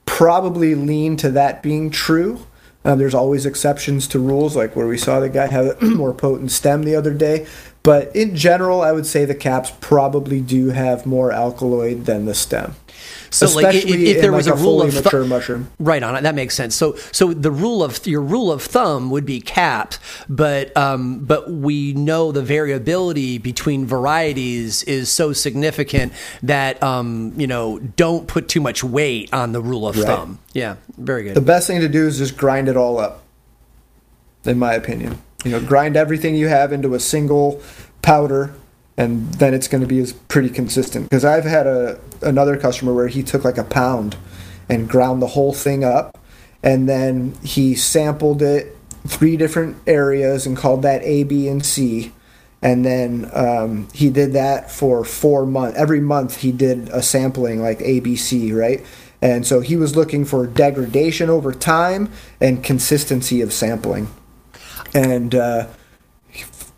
probably lean to that being true. Uh, there's always exceptions to rules, like where we saw the guy have a more potent stem the other day. But in general, I would say the caps probably do have more alkaloid than the stem. So, Especially like, if, if there was like a, a rule of mature th- mushroom, right on it, that makes sense. So, so the rule of your rule of thumb would be capped, but um, but we know the variability between varieties is so significant that um, you know don't put too much weight on the rule of right. thumb. Yeah, very good. The best thing to do is just grind it all up. In my opinion, you know, grind everything you have into a single powder and then it's going to be pretty consistent. Because I've had a another customer where he took like a pound and ground the whole thing up, and then he sampled it three different areas and called that A, B, and C. And then um, he did that for four months. Every month he did a sampling like ABC, right? And so he was looking for degradation over time and consistency of sampling. And uh,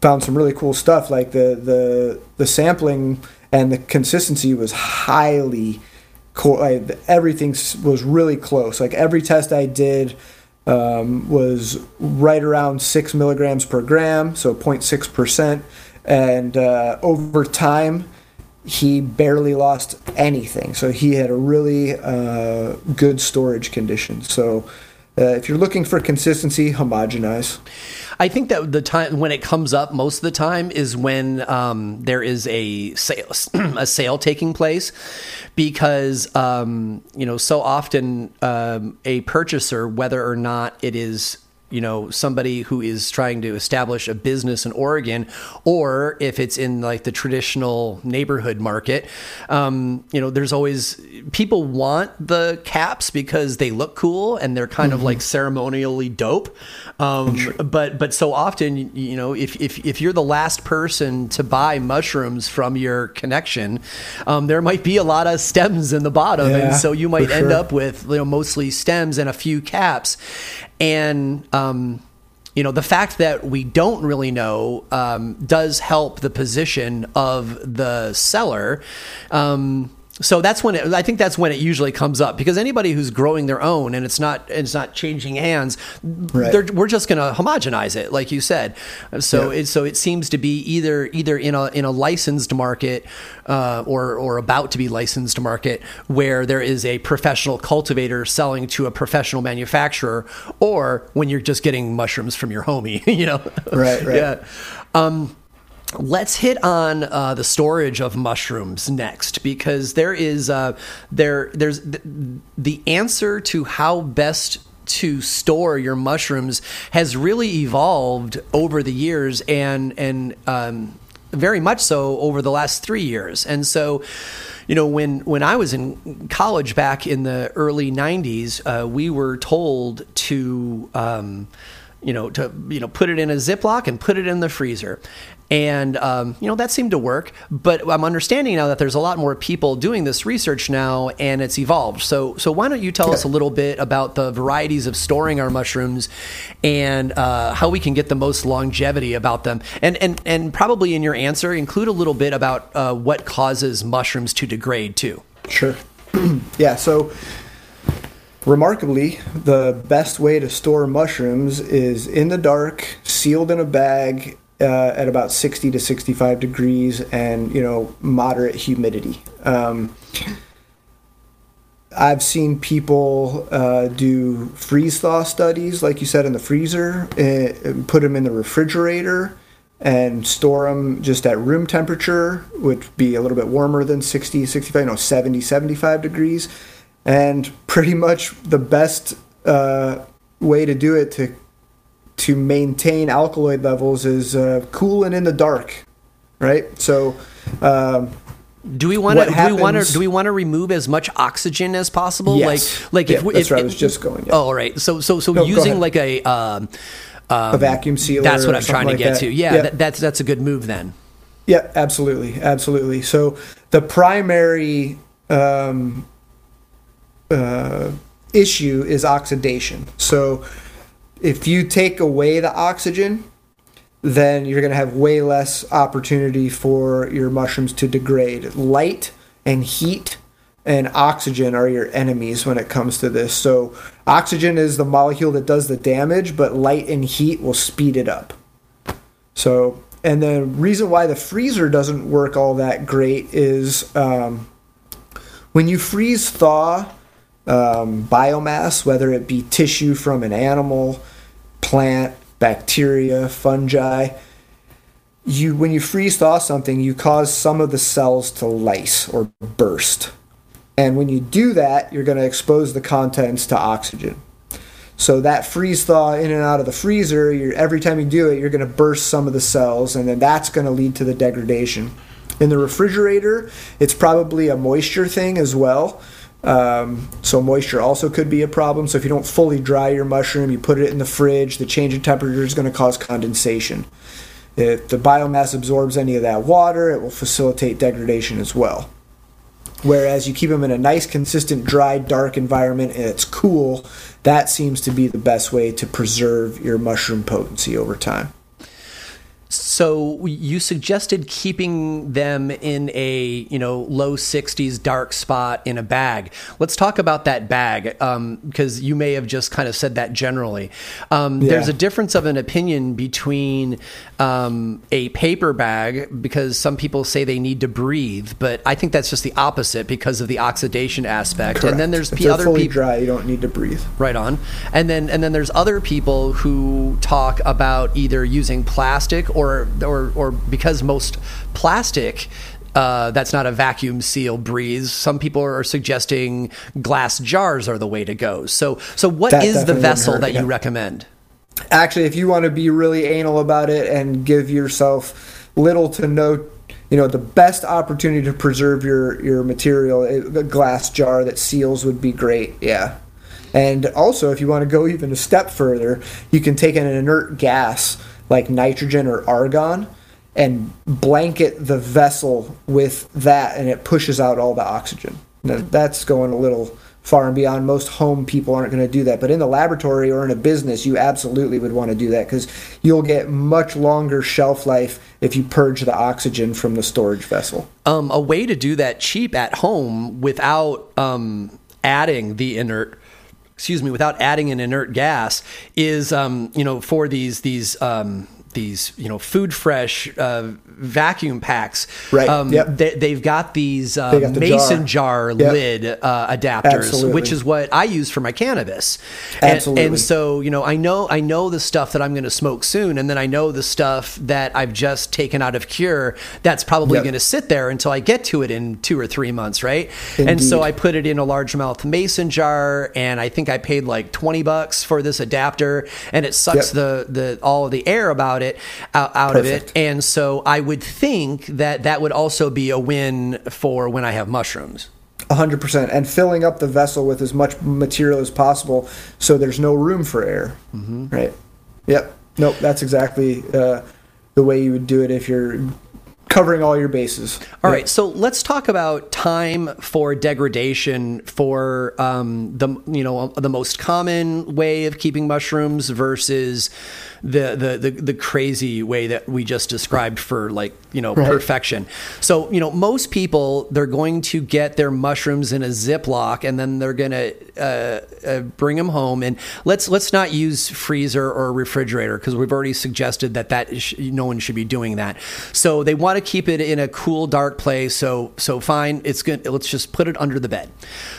found some really cool stuff like the the the sampling and the consistency was highly cool everything was really close. Like every test i did um, was right around six milligrams per gram so 0.6 percent. And uh, over time he barely lost anything. So he had a really uh, good storage condition. So uh, if you're looking for consistency homogenize. I think that the time when it comes up most of the time is when um, there is a sale a sale taking place, because um, you know so often um, a purchaser, whether or not it is you know somebody who is trying to establish a business in Oregon, or if it's in like the traditional neighborhood market, um, you know, there's always people want the caps because they look cool and they're kind mm-hmm. of like ceremonially dope. Um, but but so often, you know, if, if if you're the last person to buy mushrooms from your connection, um, there might be a lot of stems in the bottom, yeah, and so you might end sure. up with you know mostly stems and a few caps, and um, you know the fact that we don't really know um, does help the position of the seller. Um, so that's when it, I think that's when it usually comes up because anybody who's growing their own and it's not it's not changing hands, right. we're just going to homogenize it, like you said. So yeah. it so it seems to be either either in a in a licensed market uh, or or about to be licensed market where there is a professional cultivator selling to a professional manufacturer, or when you're just getting mushrooms from your homie, you know. Right. Right. yeah. Um, Let's hit on uh, the storage of mushrooms next, because there is uh, there there's the, the answer to how best to store your mushrooms has really evolved over the years, and and um, very much so over the last three years. And so, you know, when when I was in college back in the early '90s, uh, we were told to. Um, you know, to you know, put it in a Ziploc and put it in the freezer and um, you know that seemed to work but i'm understanding now that there's a lot more people doing this research now and it's evolved. So so why don't you tell us a little bit about the varieties of storing our mushrooms and uh, how we can get the most longevity about them? And and and probably in your answer include a little bit about uh, what causes mushrooms to degrade too. Sure. Yeah so Remarkably, the best way to store mushrooms is in the dark, sealed in a bag, uh, at about 60 to 65 degrees and you know moderate humidity. Um, I've seen people uh, do freeze thaw studies, like you said, in the freezer, and put them in the refrigerator and store them just at room temperature, which would be a little bit warmer than 60, 65, no, 70, 75 degrees. And pretty much the best uh, way to do it to to maintain alkaloid levels is uh, cool and in the dark, right? So. Um, do we want to? Do we want to? Do we want to remove as much oxygen as possible? Yes. Like, like yeah, if, that's if, where I was just going. Yeah. Oh, all right. So, so, so no, using like a um, um, a vacuum sealer. That's what I'm trying to like get that. to. Yeah, That, that's that's a good move then. Yeah, absolutely, absolutely. So the primary um, uh, issue is oxidation. So if you take away the oxygen, then you're going to have way less opportunity for your mushrooms to degrade. Light and heat and oxygen are your enemies when it comes to this. So, oxygen is the molecule that does the damage, but light and heat will speed it up. So, and the reason why the freezer doesn't work all that great is um, when you freeze thaw um, biomass, whether it be tissue from an animal, plant, bacteria, fungi. You, when you freeze thaw something, you cause some of the cells to lyse or burst. And when you do that, you're going to expose the contents to oxygen. So that freeze thaw in and out of the freezer, every time you do it, you're going to burst some of the cells, and then that's going to lead to the degradation. In the refrigerator, it's probably a moisture thing as well. Um, so moisture also could be a problem. So if you don't fully dry your mushroom, you put it in the fridge, the change in temperature is going to cause condensation. If the biomass absorbs any of that water, it will facilitate degradation as well. Whereas you keep them in a nice, consistent, dry, dark environment and it's cool, that seems to be the best way to preserve your mushroom potency over time. So you suggested keeping them in a you know low 60s dark spot in a bag. Let's talk about that bag because um, you may have just kind of said that generally. Um, yeah. There's a difference of an opinion between um, a paper bag because some people say they need to breathe, but I think that's just the opposite because of the oxidation aspect. Correct. And then there's if other fully people dry, you don't need to breathe. Right on. And then and then there's other people who talk about either using plastic or or or because most plastic uh, that's not a vacuum seal breeze. Some people are suggesting glass jars are the way to go. So, so what that is the vessel hurt, that yeah. you recommend? actually, if you want to be really anal about it and give yourself little to no, you know, the best opportunity to preserve your your material, a glass jar that seals would be great. Yeah. And also, if you want to go even a step further, you can take an inert gas like nitrogen or argon and blanket the vessel with that, and it pushes out all the oxygen. Now, that's going a little far and beyond. Most home people aren't going to do that, but in the laboratory or in a business, you absolutely would want to do that because you'll get much longer shelf life if you purge the oxygen from the storage vessel. Um, a way to do that cheap at home without um, adding the inert excuse me, without adding an inert gas, is um, you know for these these um, these you know food fresh uh, vacuum packs. Right. Um, Yep. they, have got these um, got the mason jar, Yep. lid uh, adapters, Absolutely. which is what I use for my cannabis. And, Absolutely. and so you know I know I know the stuff that I'm going to smoke soon, and then I know the stuff that I've just taken out of cure that's probably Yep. going to sit there until I get to it in two or three months, right? And so I put it in a largemouth mason jar, and I think I paid like twenty bucks for this adapter, and it sucks the the all of the air about it out, out of it. And so I would think that that would also be a win for when I have mushrooms. 100% and filling up the vessel with as much material as possible so there's no room for air. Right. Yep. Nope. That's exactly uh, the way you would do it if you're covering all your bases. All right, so let's talk about time for degradation for um, the you know the most common way of keeping mushrooms versus the, the the the crazy way that we just described for like you know Right. perfection. So you know most people they're going to get their mushrooms in a Ziploc and then they're going to uh, uh, bring them home and let's let's not use freezer or refrigerator because we've already suggested that that is, no one should be doing that. So they want to keep it in a cool, dark place. So so fine, it's good. Let's just put it under the bed.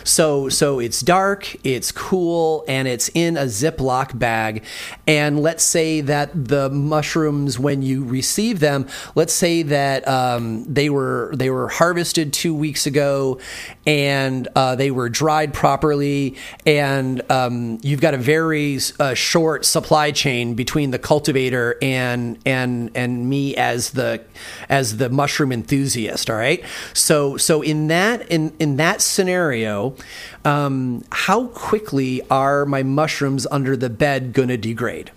So so it's dark, it's cool, and it's in a Ziploc bag. And let's say that the mushrooms, when you receive them, let's say that um, they were they were harvested two weeks ago, and uh, they were dried properly, and um, you've got a very uh, short supply chain between the cultivator and and and me as the as the mushroom enthusiast. All right, so so in that in in that scenario, um, how quickly are my mushrooms under the bed going to degrade?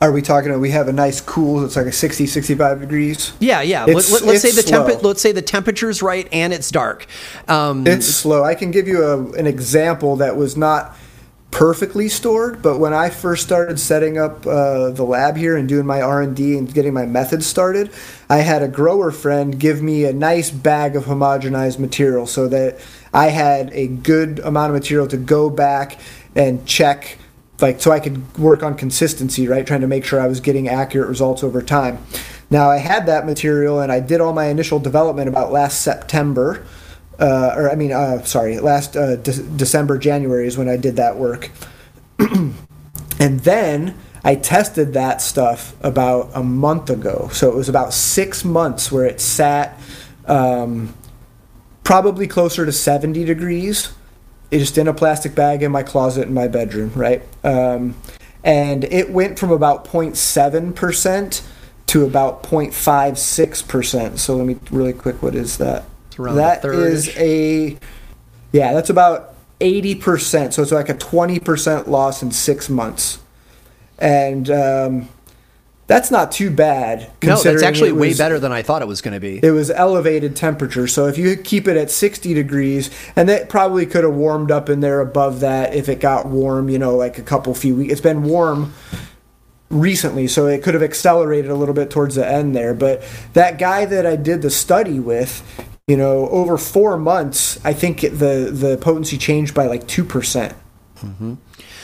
Are we talking we have a nice cool it's like a 60 65 degrees Yeah, yeah. It's- let, us say the temp- let's say the temperature's right and it's dark. Um, it's slow i can give you a, an example that was not perfectly stored but when i first started setting up uh, the lab here and doing my r&d and getting my methods started i had a grower friend give me a nice bag of homogenized material so that i had a good amount of material to go back and check like so i could work on consistency right trying to make sure i was getting accurate results over time now i had that material and i did all my initial development about last september uh, or I mean, uh, sorry, last uh, De- December, January is when I did that work. and then I tested that stuff about a month ago. So it was about six months where it sat um, probably closer to 70 degrees, just in a plastic bag in my closet in my bedroom, right? Um, and it went from about 0.7% to about 0.56%. So let me really quick, what is that? That is a yeah, that's about eighty percent. So it's like a twenty percent loss in six months, and um, that's not too bad. no, that's actually it way better than I thought it was going to be. It was elevated temperature, so if you keep it at sixty degrees, and it probably could have warmed up in there above that if it got warm. You know, like a couple few weeks. It's been warm recently, so it could have accelerated a little bit towards the end there. But that guy that I did the study with, you know, over four months, I think the the potency changed by like two percent. Mm-hmm.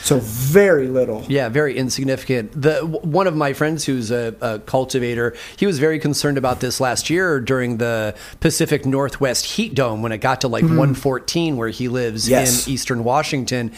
So very little. Yeah, very insignificant. The one of my friends who's a, a cultivator, he was very concerned about this last year during the Pacific Northwest heat dome when it got to like 114 where he lives. Yes. in Eastern Washington,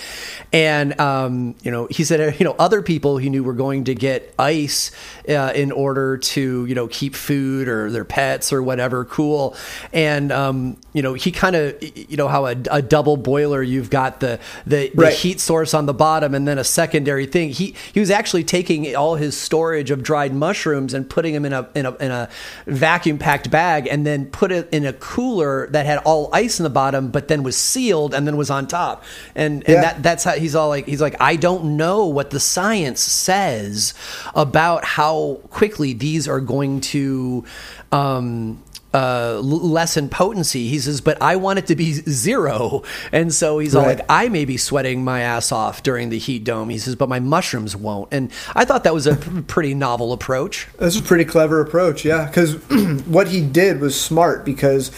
and um, you know he said you know other people he knew were going to get ice uh, in order to you know keep food or their pets or whatever cool, and um, you know he kind of you know how a, a double boiler you've got the the, the Right. heat source on the bottom bottom and then a secondary thing. He he was actually taking all his storage of dried mushrooms and putting them in a in a, in a vacuum packed bag and then put it in a cooler that had all ice in the bottom, but then was sealed and then was on top. And and Yeah. that that's how he's all like he's like I don't know what the science says about how quickly these are going to um uh, l- lessen potency. He says, but I want it to be zero. And so he's all like, I may be sweating my ass off during the heat dome. He says, but my mushrooms won't. And I thought that was a pretty novel approach. This is a pretty clever approach, yeah. Because what he did was smart because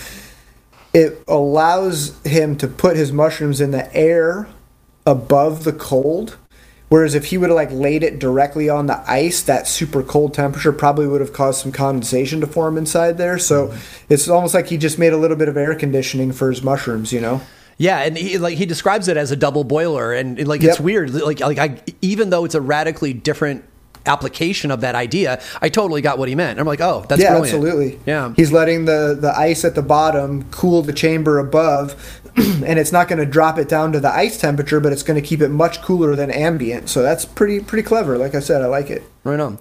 it allows him to put his mushrooms in the air above the cold. Whereas if he would have like laid it directly on the ice, that super cold temperature probably would have caused some condensation to form inside there. So mm-hmm. it's almost like he just made a little bit of air conditioning for his mushrooms, you know? Yeah, and he like he describes it as a double boiler, and, like it's weird. Like like I even though it's a radically different application of that idea, I totally got what he meant. I'm like, oh, that's yeah, brilliant. absolutely. Yeah. he's letting the the ice at the bottom cool the chamber above, and it's not going to drop it down to the ice temperature, but it's going to keep it much cooler than ambient. So that's pretty pretty clever. Like I said, I like it. Right on.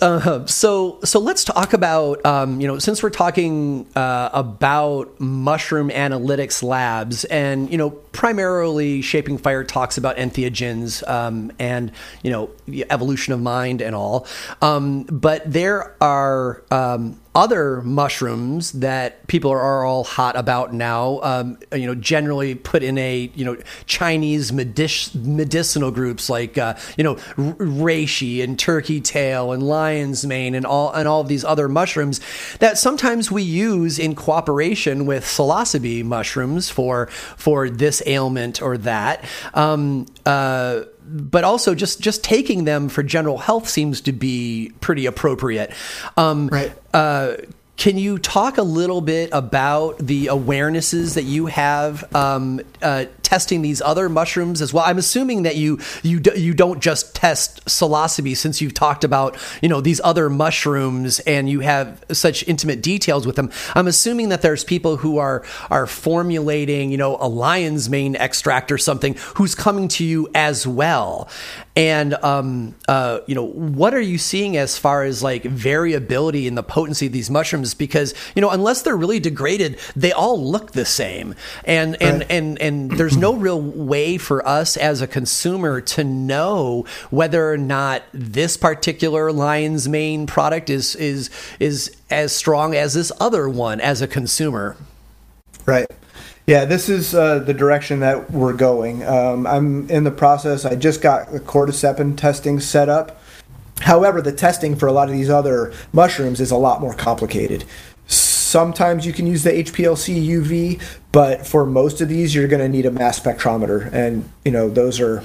Uh, so so let's talk about um, you know since we're talking uh, about mushroom analytics labs and you know primarily shaping fire talks about entheogens um, and you know evolution of mind and all um, but there are um, other mushrooms that people are, all hot about now um, you know generally put in a you know Chinese medic- medicinal groups like uh, you know reishi and turkey tail and lion's mane and all and all these other mushrooms that sometimes we use in cooperation with psilocybe mushrooms for for this ailment or that. Um, uh, but also just just taking them for general health seems to be pretty appropriate. Um, Right. uh, can you talk a little bit about the awarenesses that you have um, uh, testing these other mushrooms as well? I'm assuming that you you d- you don't just test psilocybe since you've talked about you know these other mushrooms and you have such intimate details with them. I'm assuming that there's people who are are formulating you know a lion's mane extract or something who's coming to you as well. And um, uh, you know what are you seeing as far as like variability in the potency of these mushrooms? Because you know unless they're really degraded, they all look the same, and and Right. and and there's no real way for us as a consumer to know whether or not this particular lion's mane product is is is as strong as this other one as a consumer. Right. Yeah, this is uh, the direction that we're going. Um, I'm in the process. I just got the cordyceps testing set up. However, the testing for a lot of these other mushrooms is a lot more complicated. Sometimes you can use the HPLC UV, but for most of these, you're going to need a mass spectrometer, and you know those are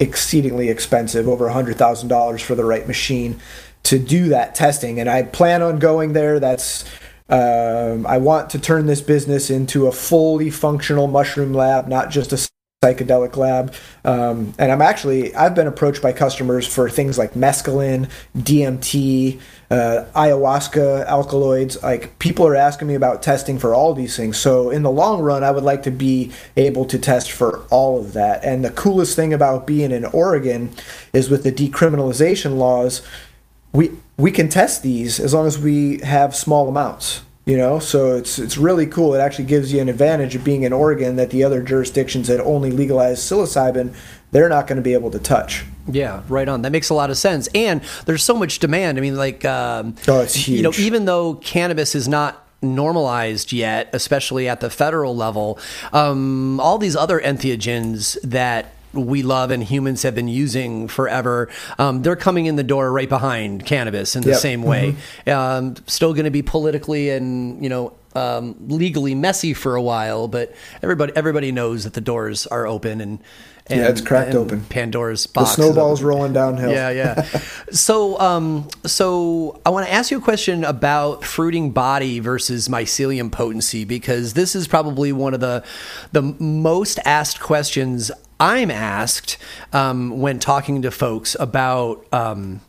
exceedingly expensive, over $100,000 for the right machine to do that testing. And I plan on going there. That's um, I want to turn this business into a fully functional mushroom lab, not just a psychedelic lab. Um, and I'm actually I've been approached by customers for things like mescaline, DMT, uh, ayahuasca, alkaloids. Like people are asking me about testing for all these things. So in the long run, I would like to be able to test for all of that. And the coolest thing about being in Oregon is with the decriminalization laws we we can test these as long as we have small amounts you know so it's it's really cool it actually gives you an advantage of being in Oregon that the other jurisdictions that only legalize psilocybin they're not going to be able to touch Yeah, right on. That makes a lot of sense. And there's so much demand. I mean, like, um, Oh, it's You know, even though cannabis is not normalized yet, especially at the federal level, um, all these other entheogens that we love and humans have been using forever, um, they're coming in the door right behind cannabis in the Yep. Mm-hmm. same way. Um, still going to be politically and you know um, legally messy for a while, but everybody everybody knows that the doors are open and. and Yeah, it's cracked open. Pandora's box. is snowball's rolling downhill Yeah, yeah. so, um, so I want to ask you a question about fruiting body versus mycelium potency because this is probably one of the the most asked questions I'm asked um, when talking to folks about. Um,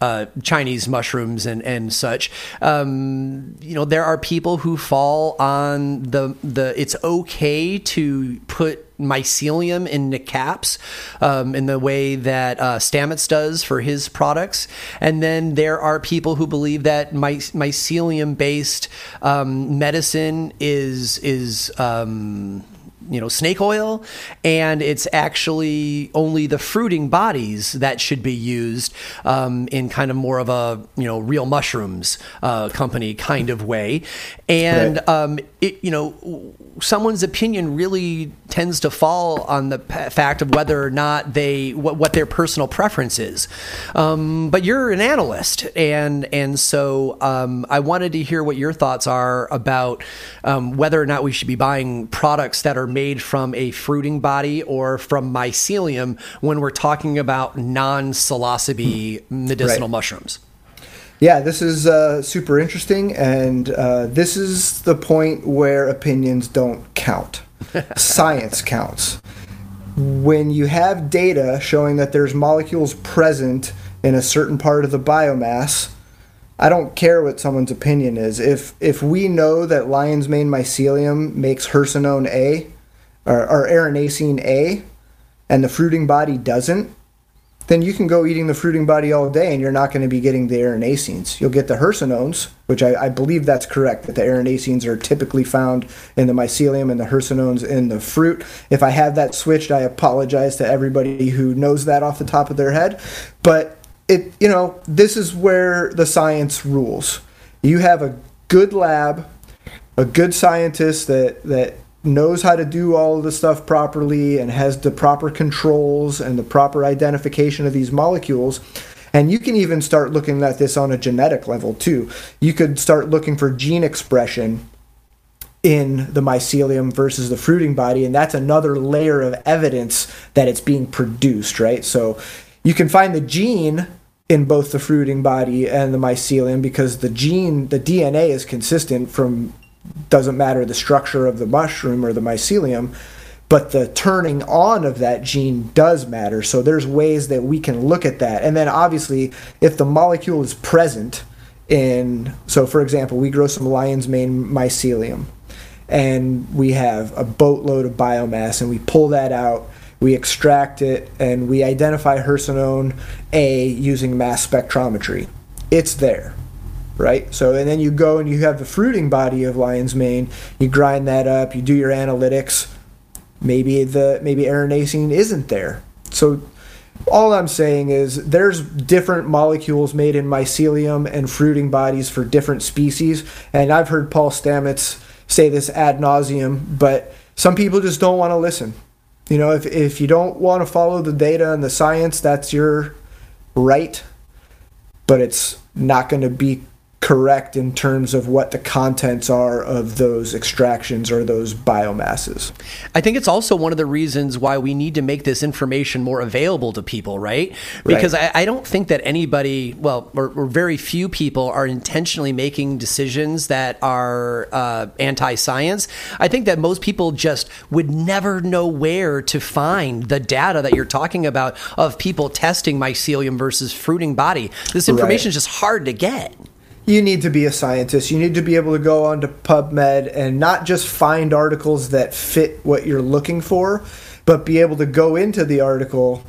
uh, Chinese mushrooms and and such. Um, you know, there are people who fall on the the. It's okay to put mycelium in the caps um, in the way that uh, Stamets does for his products. And then there are people who believe that my, mycelium based um, medicine is is um, you know snake oil and it's actually only the fruiting bodies that should be used um, in kind of more of a you know real mushrooms uh, company kind of way and right. um, it, you know someone's opinion really tends to fall on the p- fact of whether or not they what, what their personal preference is um, but you're an analyst and and so um, I wanted to hear what your thoughts are about um, whether or not we should be buying products that are made from a fruiting body or from mycelium when we're talking about non psilocybe medicinal right. mushrooms. Yeah, this is uh, super interesting, and uh, this is the point where opinions don't count. Science counts. When you have data showing that there's molecules present in a certain part of the biomass, I don't care what someone's opinion is. If if we know that lion's mane mycelium makes hericenone A, or, or A, and the fruiting body doesn't, then you can go eating the fruiting body all day and you're not going to be getting the erinacines. You'll get the hericenones, which I, I, believe that's correct, that the erinacines are typically found in the mycelium and the hericenones in the fruit. If I have that switched, I apologize to everybody who knows that off the top of their head. But it, you know, this is where the science rules. You have a good lab, a good scientist that, that knows how to do all of the stuff properly and has the proper controls and the proper identification of these molecules. And you can even start looking at this on a genetic level too. You could start looking for gene expression in the mycelium versus the fruiting body, and that's another layer of evidence that it's being produced, right? So you can find the gene in both the fruiting body and the mycelium because the gene, the DNA is consistent from doesn't matter the structure of the mushroom or the mycelium, but the turning on of that gene does matter. So there's ways that we can look at that. And then obviously, if the molecule is present in, so for example, we grow some lion's mane mycelium and we have a boatload of biomass and we pull that out we extract it and we identify hericenone A using mass spectrometry. It's there right? So, and then you go and you have the fruiting body of lion's mane. You grind that up. You do your analytics. Maybe the maybe erinacine isn't there. So, all I'm saying is there's different molecules made in mycelium and fruiting bodies for different species, and I've heard Paul Stamets say this ad nauseum, but some people just don't want to listen. You know, if if you don't want to follow the data and the science, that's your right, but it's not going to be correct in terms of what the contents are of those extractions or those biomasses. I think it's also one of the reasons why we need to make this information more available to people, right? Because right. I, I, don't think that anybody, well, or, or, very few people are intentionally making decisions that are uh, anti science. I think that most people just would never know where to find the data that you're talking about of people testing mycelium versus fruiting body. This information right. is just hard to get you need to be a scientist. You need to be able to go onto PubMed and not just find articles that fit what you're looking for, but be able to go into the article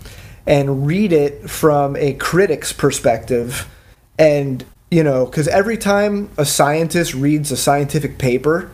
and read it from a critic's perspective. And, you know, because every time a scientist reads a scientific paper,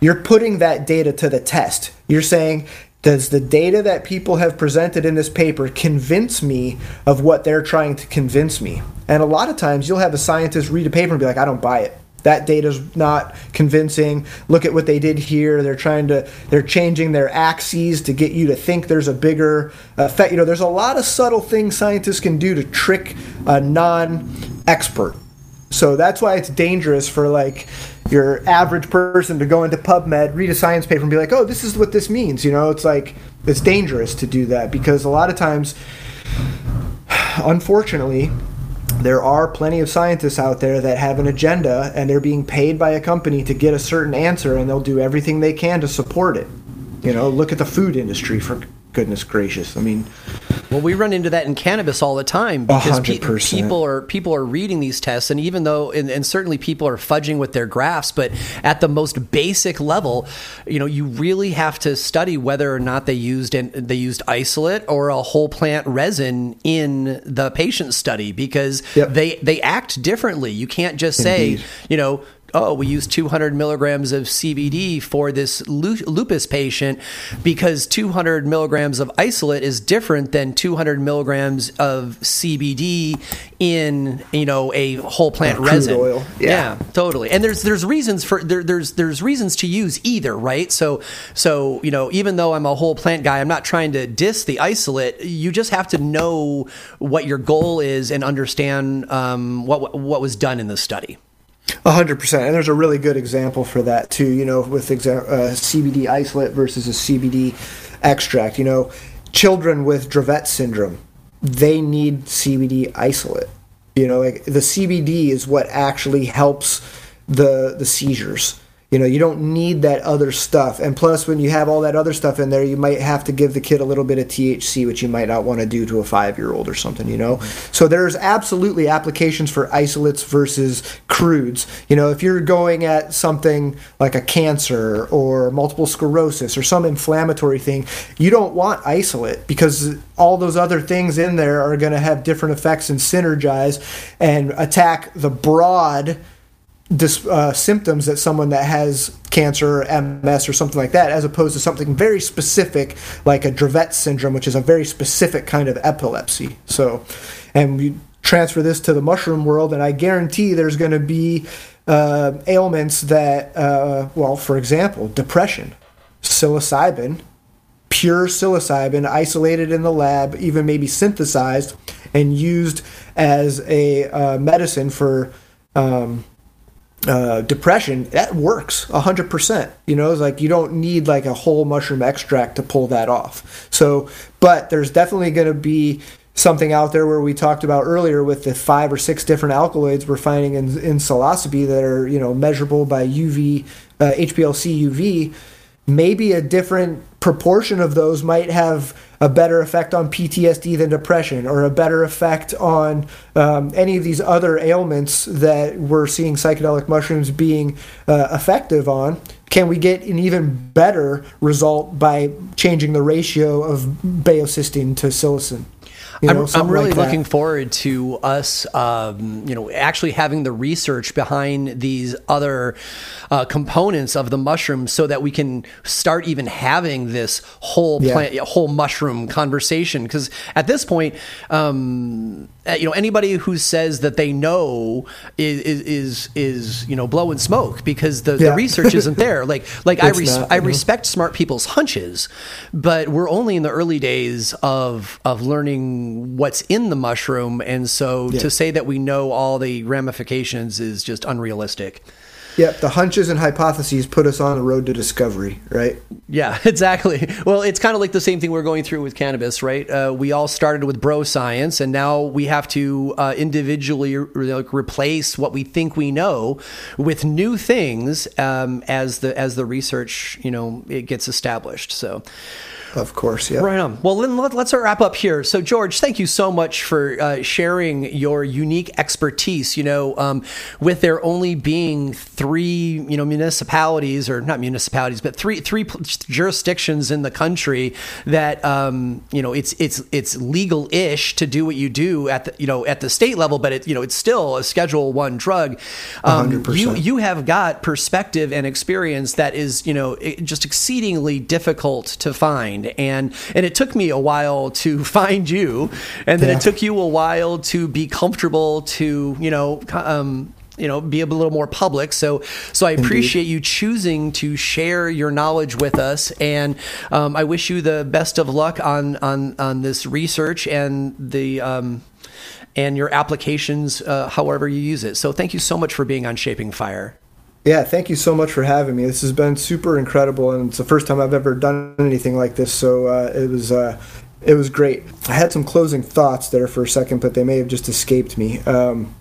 you're putting that data to the test. You're saying, does the data that people have presented in this paper convince me of what they're trying to convince me? And a lot of times you'll have a scientist read a paper and be like, I don't buy it. That data's not convincing. Look at what they did here. They're trying to, they're changing their axes to get you to think there's a bigger effect. You know, there's a lot of subtle things scientists can do to trick a non expert. So that's why it's dangerous for like your average person to go into PubMed, read a science paper, and be like, "Oh, this is what this means." You know, it's like it's dangerous to do that because a lot of times, unfortunately, there are plenty of scientists out there that have an agenda and they're being paid by a company to get a certain answer, and they'll do everything they can to support it. You know, look at the food industry for goodness gracious. I mean, Well, we run into that in cannabis all the time because pe- 100%. people are people are reading these tests, and even though, and, and certainly people are fudging with their graphs, but at the most basic level, you know, you really have to study whether or not they used and they used isolate or a whole plant resin in the patient study because Yep. they they act differently. You can't just say, Indeed. you know, oh, we use 200 milligrams of CBD for this lupus patient because 200 milligrams of isolate is different than 200 milligrams of CBD in you know a whole plant resin. oil. Yeah. Yeah. totally. And there's there's reasons for there, there's there's reasons to use either, right? So so you know even though I'm a whole plant guy, I'm not trying to diss the isolate. You just have to know what your goal is and understand um, what what was done in the study. Hundred percent, and there's a really good example for that too. You know, with exa- uh, CBD isolate versus a CBD extract. You know, children with Dravet syndrome, they need CBD isolate. You know, like the CBD is what actually helps the the seizures. You know, you don't need that other stuff. And plus, when you have all that other stuff in there, you might have to give the kid a little bit of THC, which you might not want to do to a five year old or something, you know? Mm-hmm. So there's absolutely applications for isolates versus crudes. You know, if you're going at something like a cancer or multiple sclerosis or some inflammatory thing, you don't want isolate because all those other things in there are going to have different effects and synergize and attack the broad dis, uh, symptoms that someone that has cancer or MS or something like that, as opposed to something very specific like a Dravet syndrome, which is a very specific kind of epilepsy. So, and we transfer this to the mushroom world, and I guarantee there's going to be uh, ailments that, uh, well, for example, depression, psilocybin, pure psilocybin isolated in the lab, even maybe synthesized and used as a uh, medicine for um, uh, depression, that works 100%. You know, it's like you don't need like a whole mushroom extract to pull that off. So, but there's definitely going to be something out there where we talked about earlier with the five or six different alkaloids we're finding in, in psilocybe that are, you know, measurable by UV, uh, HPLC UV. Maybe a different proportion of those might have a better effect on PTSD than depression, or a better effect on um, any of these other ailments that we're seeing psychedelic mushrooms being uh, effective on. Can we get an even better result by changing the ratio of baeocystin to psilocin? You know, I'm, I'm really like looking forward to us, um, you know, actually having the research behind these other uh, components of the mushroom, so that we can start even having this whole Yeah. plant, whole mushroom conversation. Because at this point, um, Uh, you know, anybody who says that they know is is is, is you know blowing smoke because the, the research isn't there. Like like I res- not, I respect smart people's hunches, but we're only in the early days of of learning what's in the mushroom, and so Yeah. to say that we know all the ramifications is just unrealistic. Yep, the hunches and hypotheses put us on the road to discovery, right? Yeah, exactly. Well, it's kind of like the same thing we're going through with cannabis, right? Uh, we all started with bro science, and now we have to uh, individually re- like, replace what we think we know with new things um, as the as the research, you know, it gets established. So. Of course, yeah. Right on. Well, then let, let's wrap up here. So, George, thank you so much for uh, sharing your unique expertise. You know, um, with there only being three, you know, municipalities or not municipalities, but three three jurisdictions in the country that um, you know it's it's it's legal-ish to do what you do at the you know at the state level, but it you know it's still a Schedule One drug. Um, 100%. You you have got perspective and experience that is you know just exceedingly difficult to find and and it took me a while to find you. And then Yeah. it took you a while to be comfortable to you know um you know be a little more public. So so i appreciate you choosing to share your knowledge with us. And um, i wish you the best of luck on on on this research and the um and your applications uh, however you use it. So thank you so much for being on shaping fire Yeah, thank you so much for having me. This has been super incredible, and it's the first time I've ever done anything like this. So uh, it was uh, it was great. I had some closing thoughts there for a second, but they may have just escaped me. Um,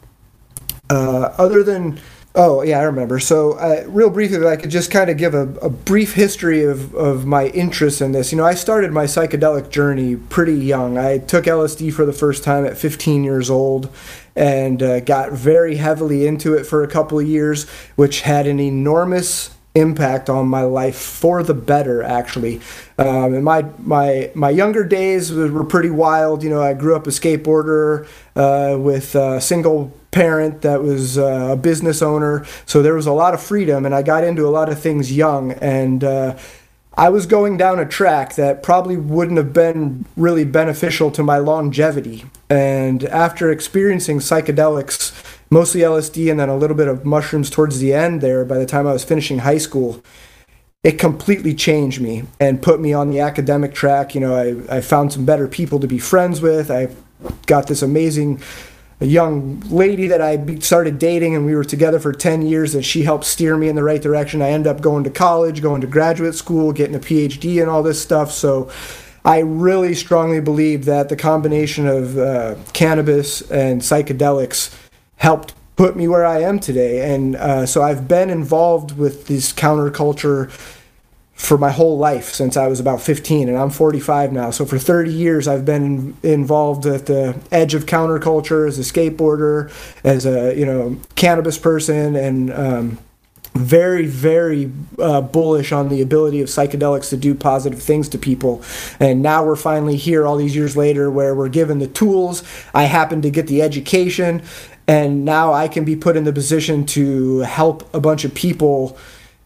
uh, other than Oh yeah, I remember. So, uh, real briefly, I could just kind of give a, a, brief history of, of my interest in this. You know, I started my psychedelic journey pretty young. I took LSD for the first time at 15 years old, and uh, got very heavily into it for a couple of years, which had an enormous impact on my life for the better actually. Um, and my my my younger days were pretty wild you know i grew up a skateboarder uh, with a single parent that was uh, a business owner. So there was a lot of freedom and i got into a lot of things young and uh, I was going down a track that probably wouldn't have been really beneficial to my longevity. And after experiencing psychedelics mostly LSD and then a little bit of mushrooms towards the end there by the time I was finishing high school. It completely changed me and put me on the academic track. You know, I, I found some better people to be friends with. I got this amazing young lady that I started dating, and we were together for 10 years, and she helped steer me in the right direction. I ended up going to college, going to graduate school, getting a PhD, and all this stuff. So I really strongly believe that the combination of uh, cannabis and psychedelics helped put me where I am today. And uh, so I've been involved with this counterculture for my whole life since I was about 15, and I'm 45 now. So for 30 years, I've been involved at the edge of counterculture as a skateboarder, as a you know cannabis person, and um, very, very uh, bullish on the ability of psychedelics to do positive things to people. And now we're finally here, all these years later, where we're given the tools. I happen to get the education, and now I can be put in the position to help a bunch of people,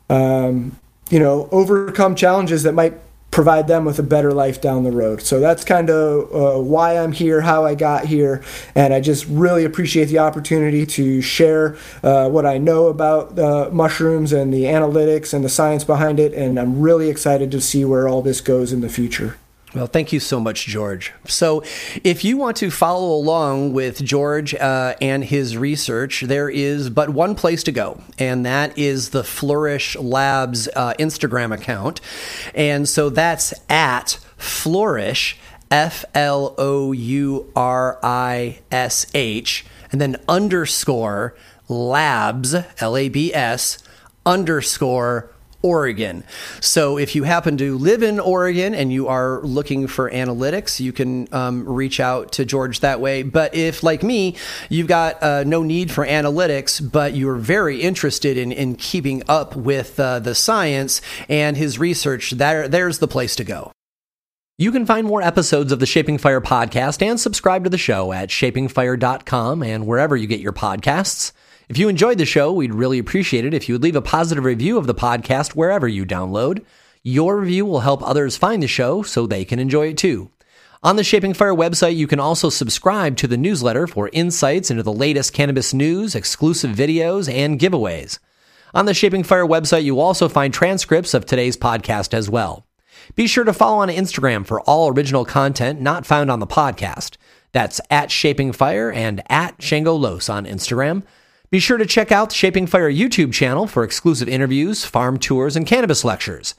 um, you know, overcome challenges that might provide them with a better life down the road. So that's kind of uh, why I'm here, how I got here, and I just really appreciate the opportunity to share uh, what I know about uh, mushrooms and the analytics and the science behind it. And I'm really excited to see where all this goes in the future. Well, thank you so much, George. So, if you want to follow along with George uh, and his research, there is but one place to go, and that is the Flourish Labs uh, Instagram account. And so that's at Flourish, F L O U R I S H, and then underscore labs, L A B S, underscore Oregon. So if you happen to live in Oregon and you are looking for analytics, you can um, reach out to George that way. But if, like me, you've got uh, no need for analytics, but you're very interested in, in keeping up with uh, the science and his research, there, there's the place to go. You can find more episodes of the Shaping Fire podcast and subscribe to the show at shapingfire.com and wherever you get your podcasts. If you enjoyed the show, we'd really appreciate it if you would leave a positive review of the podcast wherever you download. Your review will help others find the show so they can enjoy it too. On the Shaping Fire website, you can also subscribe to the newsletter for insights into the latest cannabis news, exclusive videos, and giveaways. On the Shaping Fire website, you also find transcripts of today's podcast as well. Be sure to follow on Instagram for all original content not found on the podcast. That's at Shaping Fire and at Shango Los on Instagram. Be sure to check out the Shaping Fire YouTube channel for exclusive interviews, farm tours, and cannabis lectures.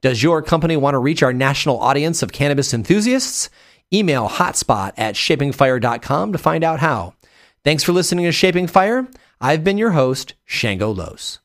Does your company want to reach our national audience of cannabis enthusiasts? Email hotspot at shapingfire.com to find out how. Thanks for listening to Shaping Fire. I've been your host, Shango Los.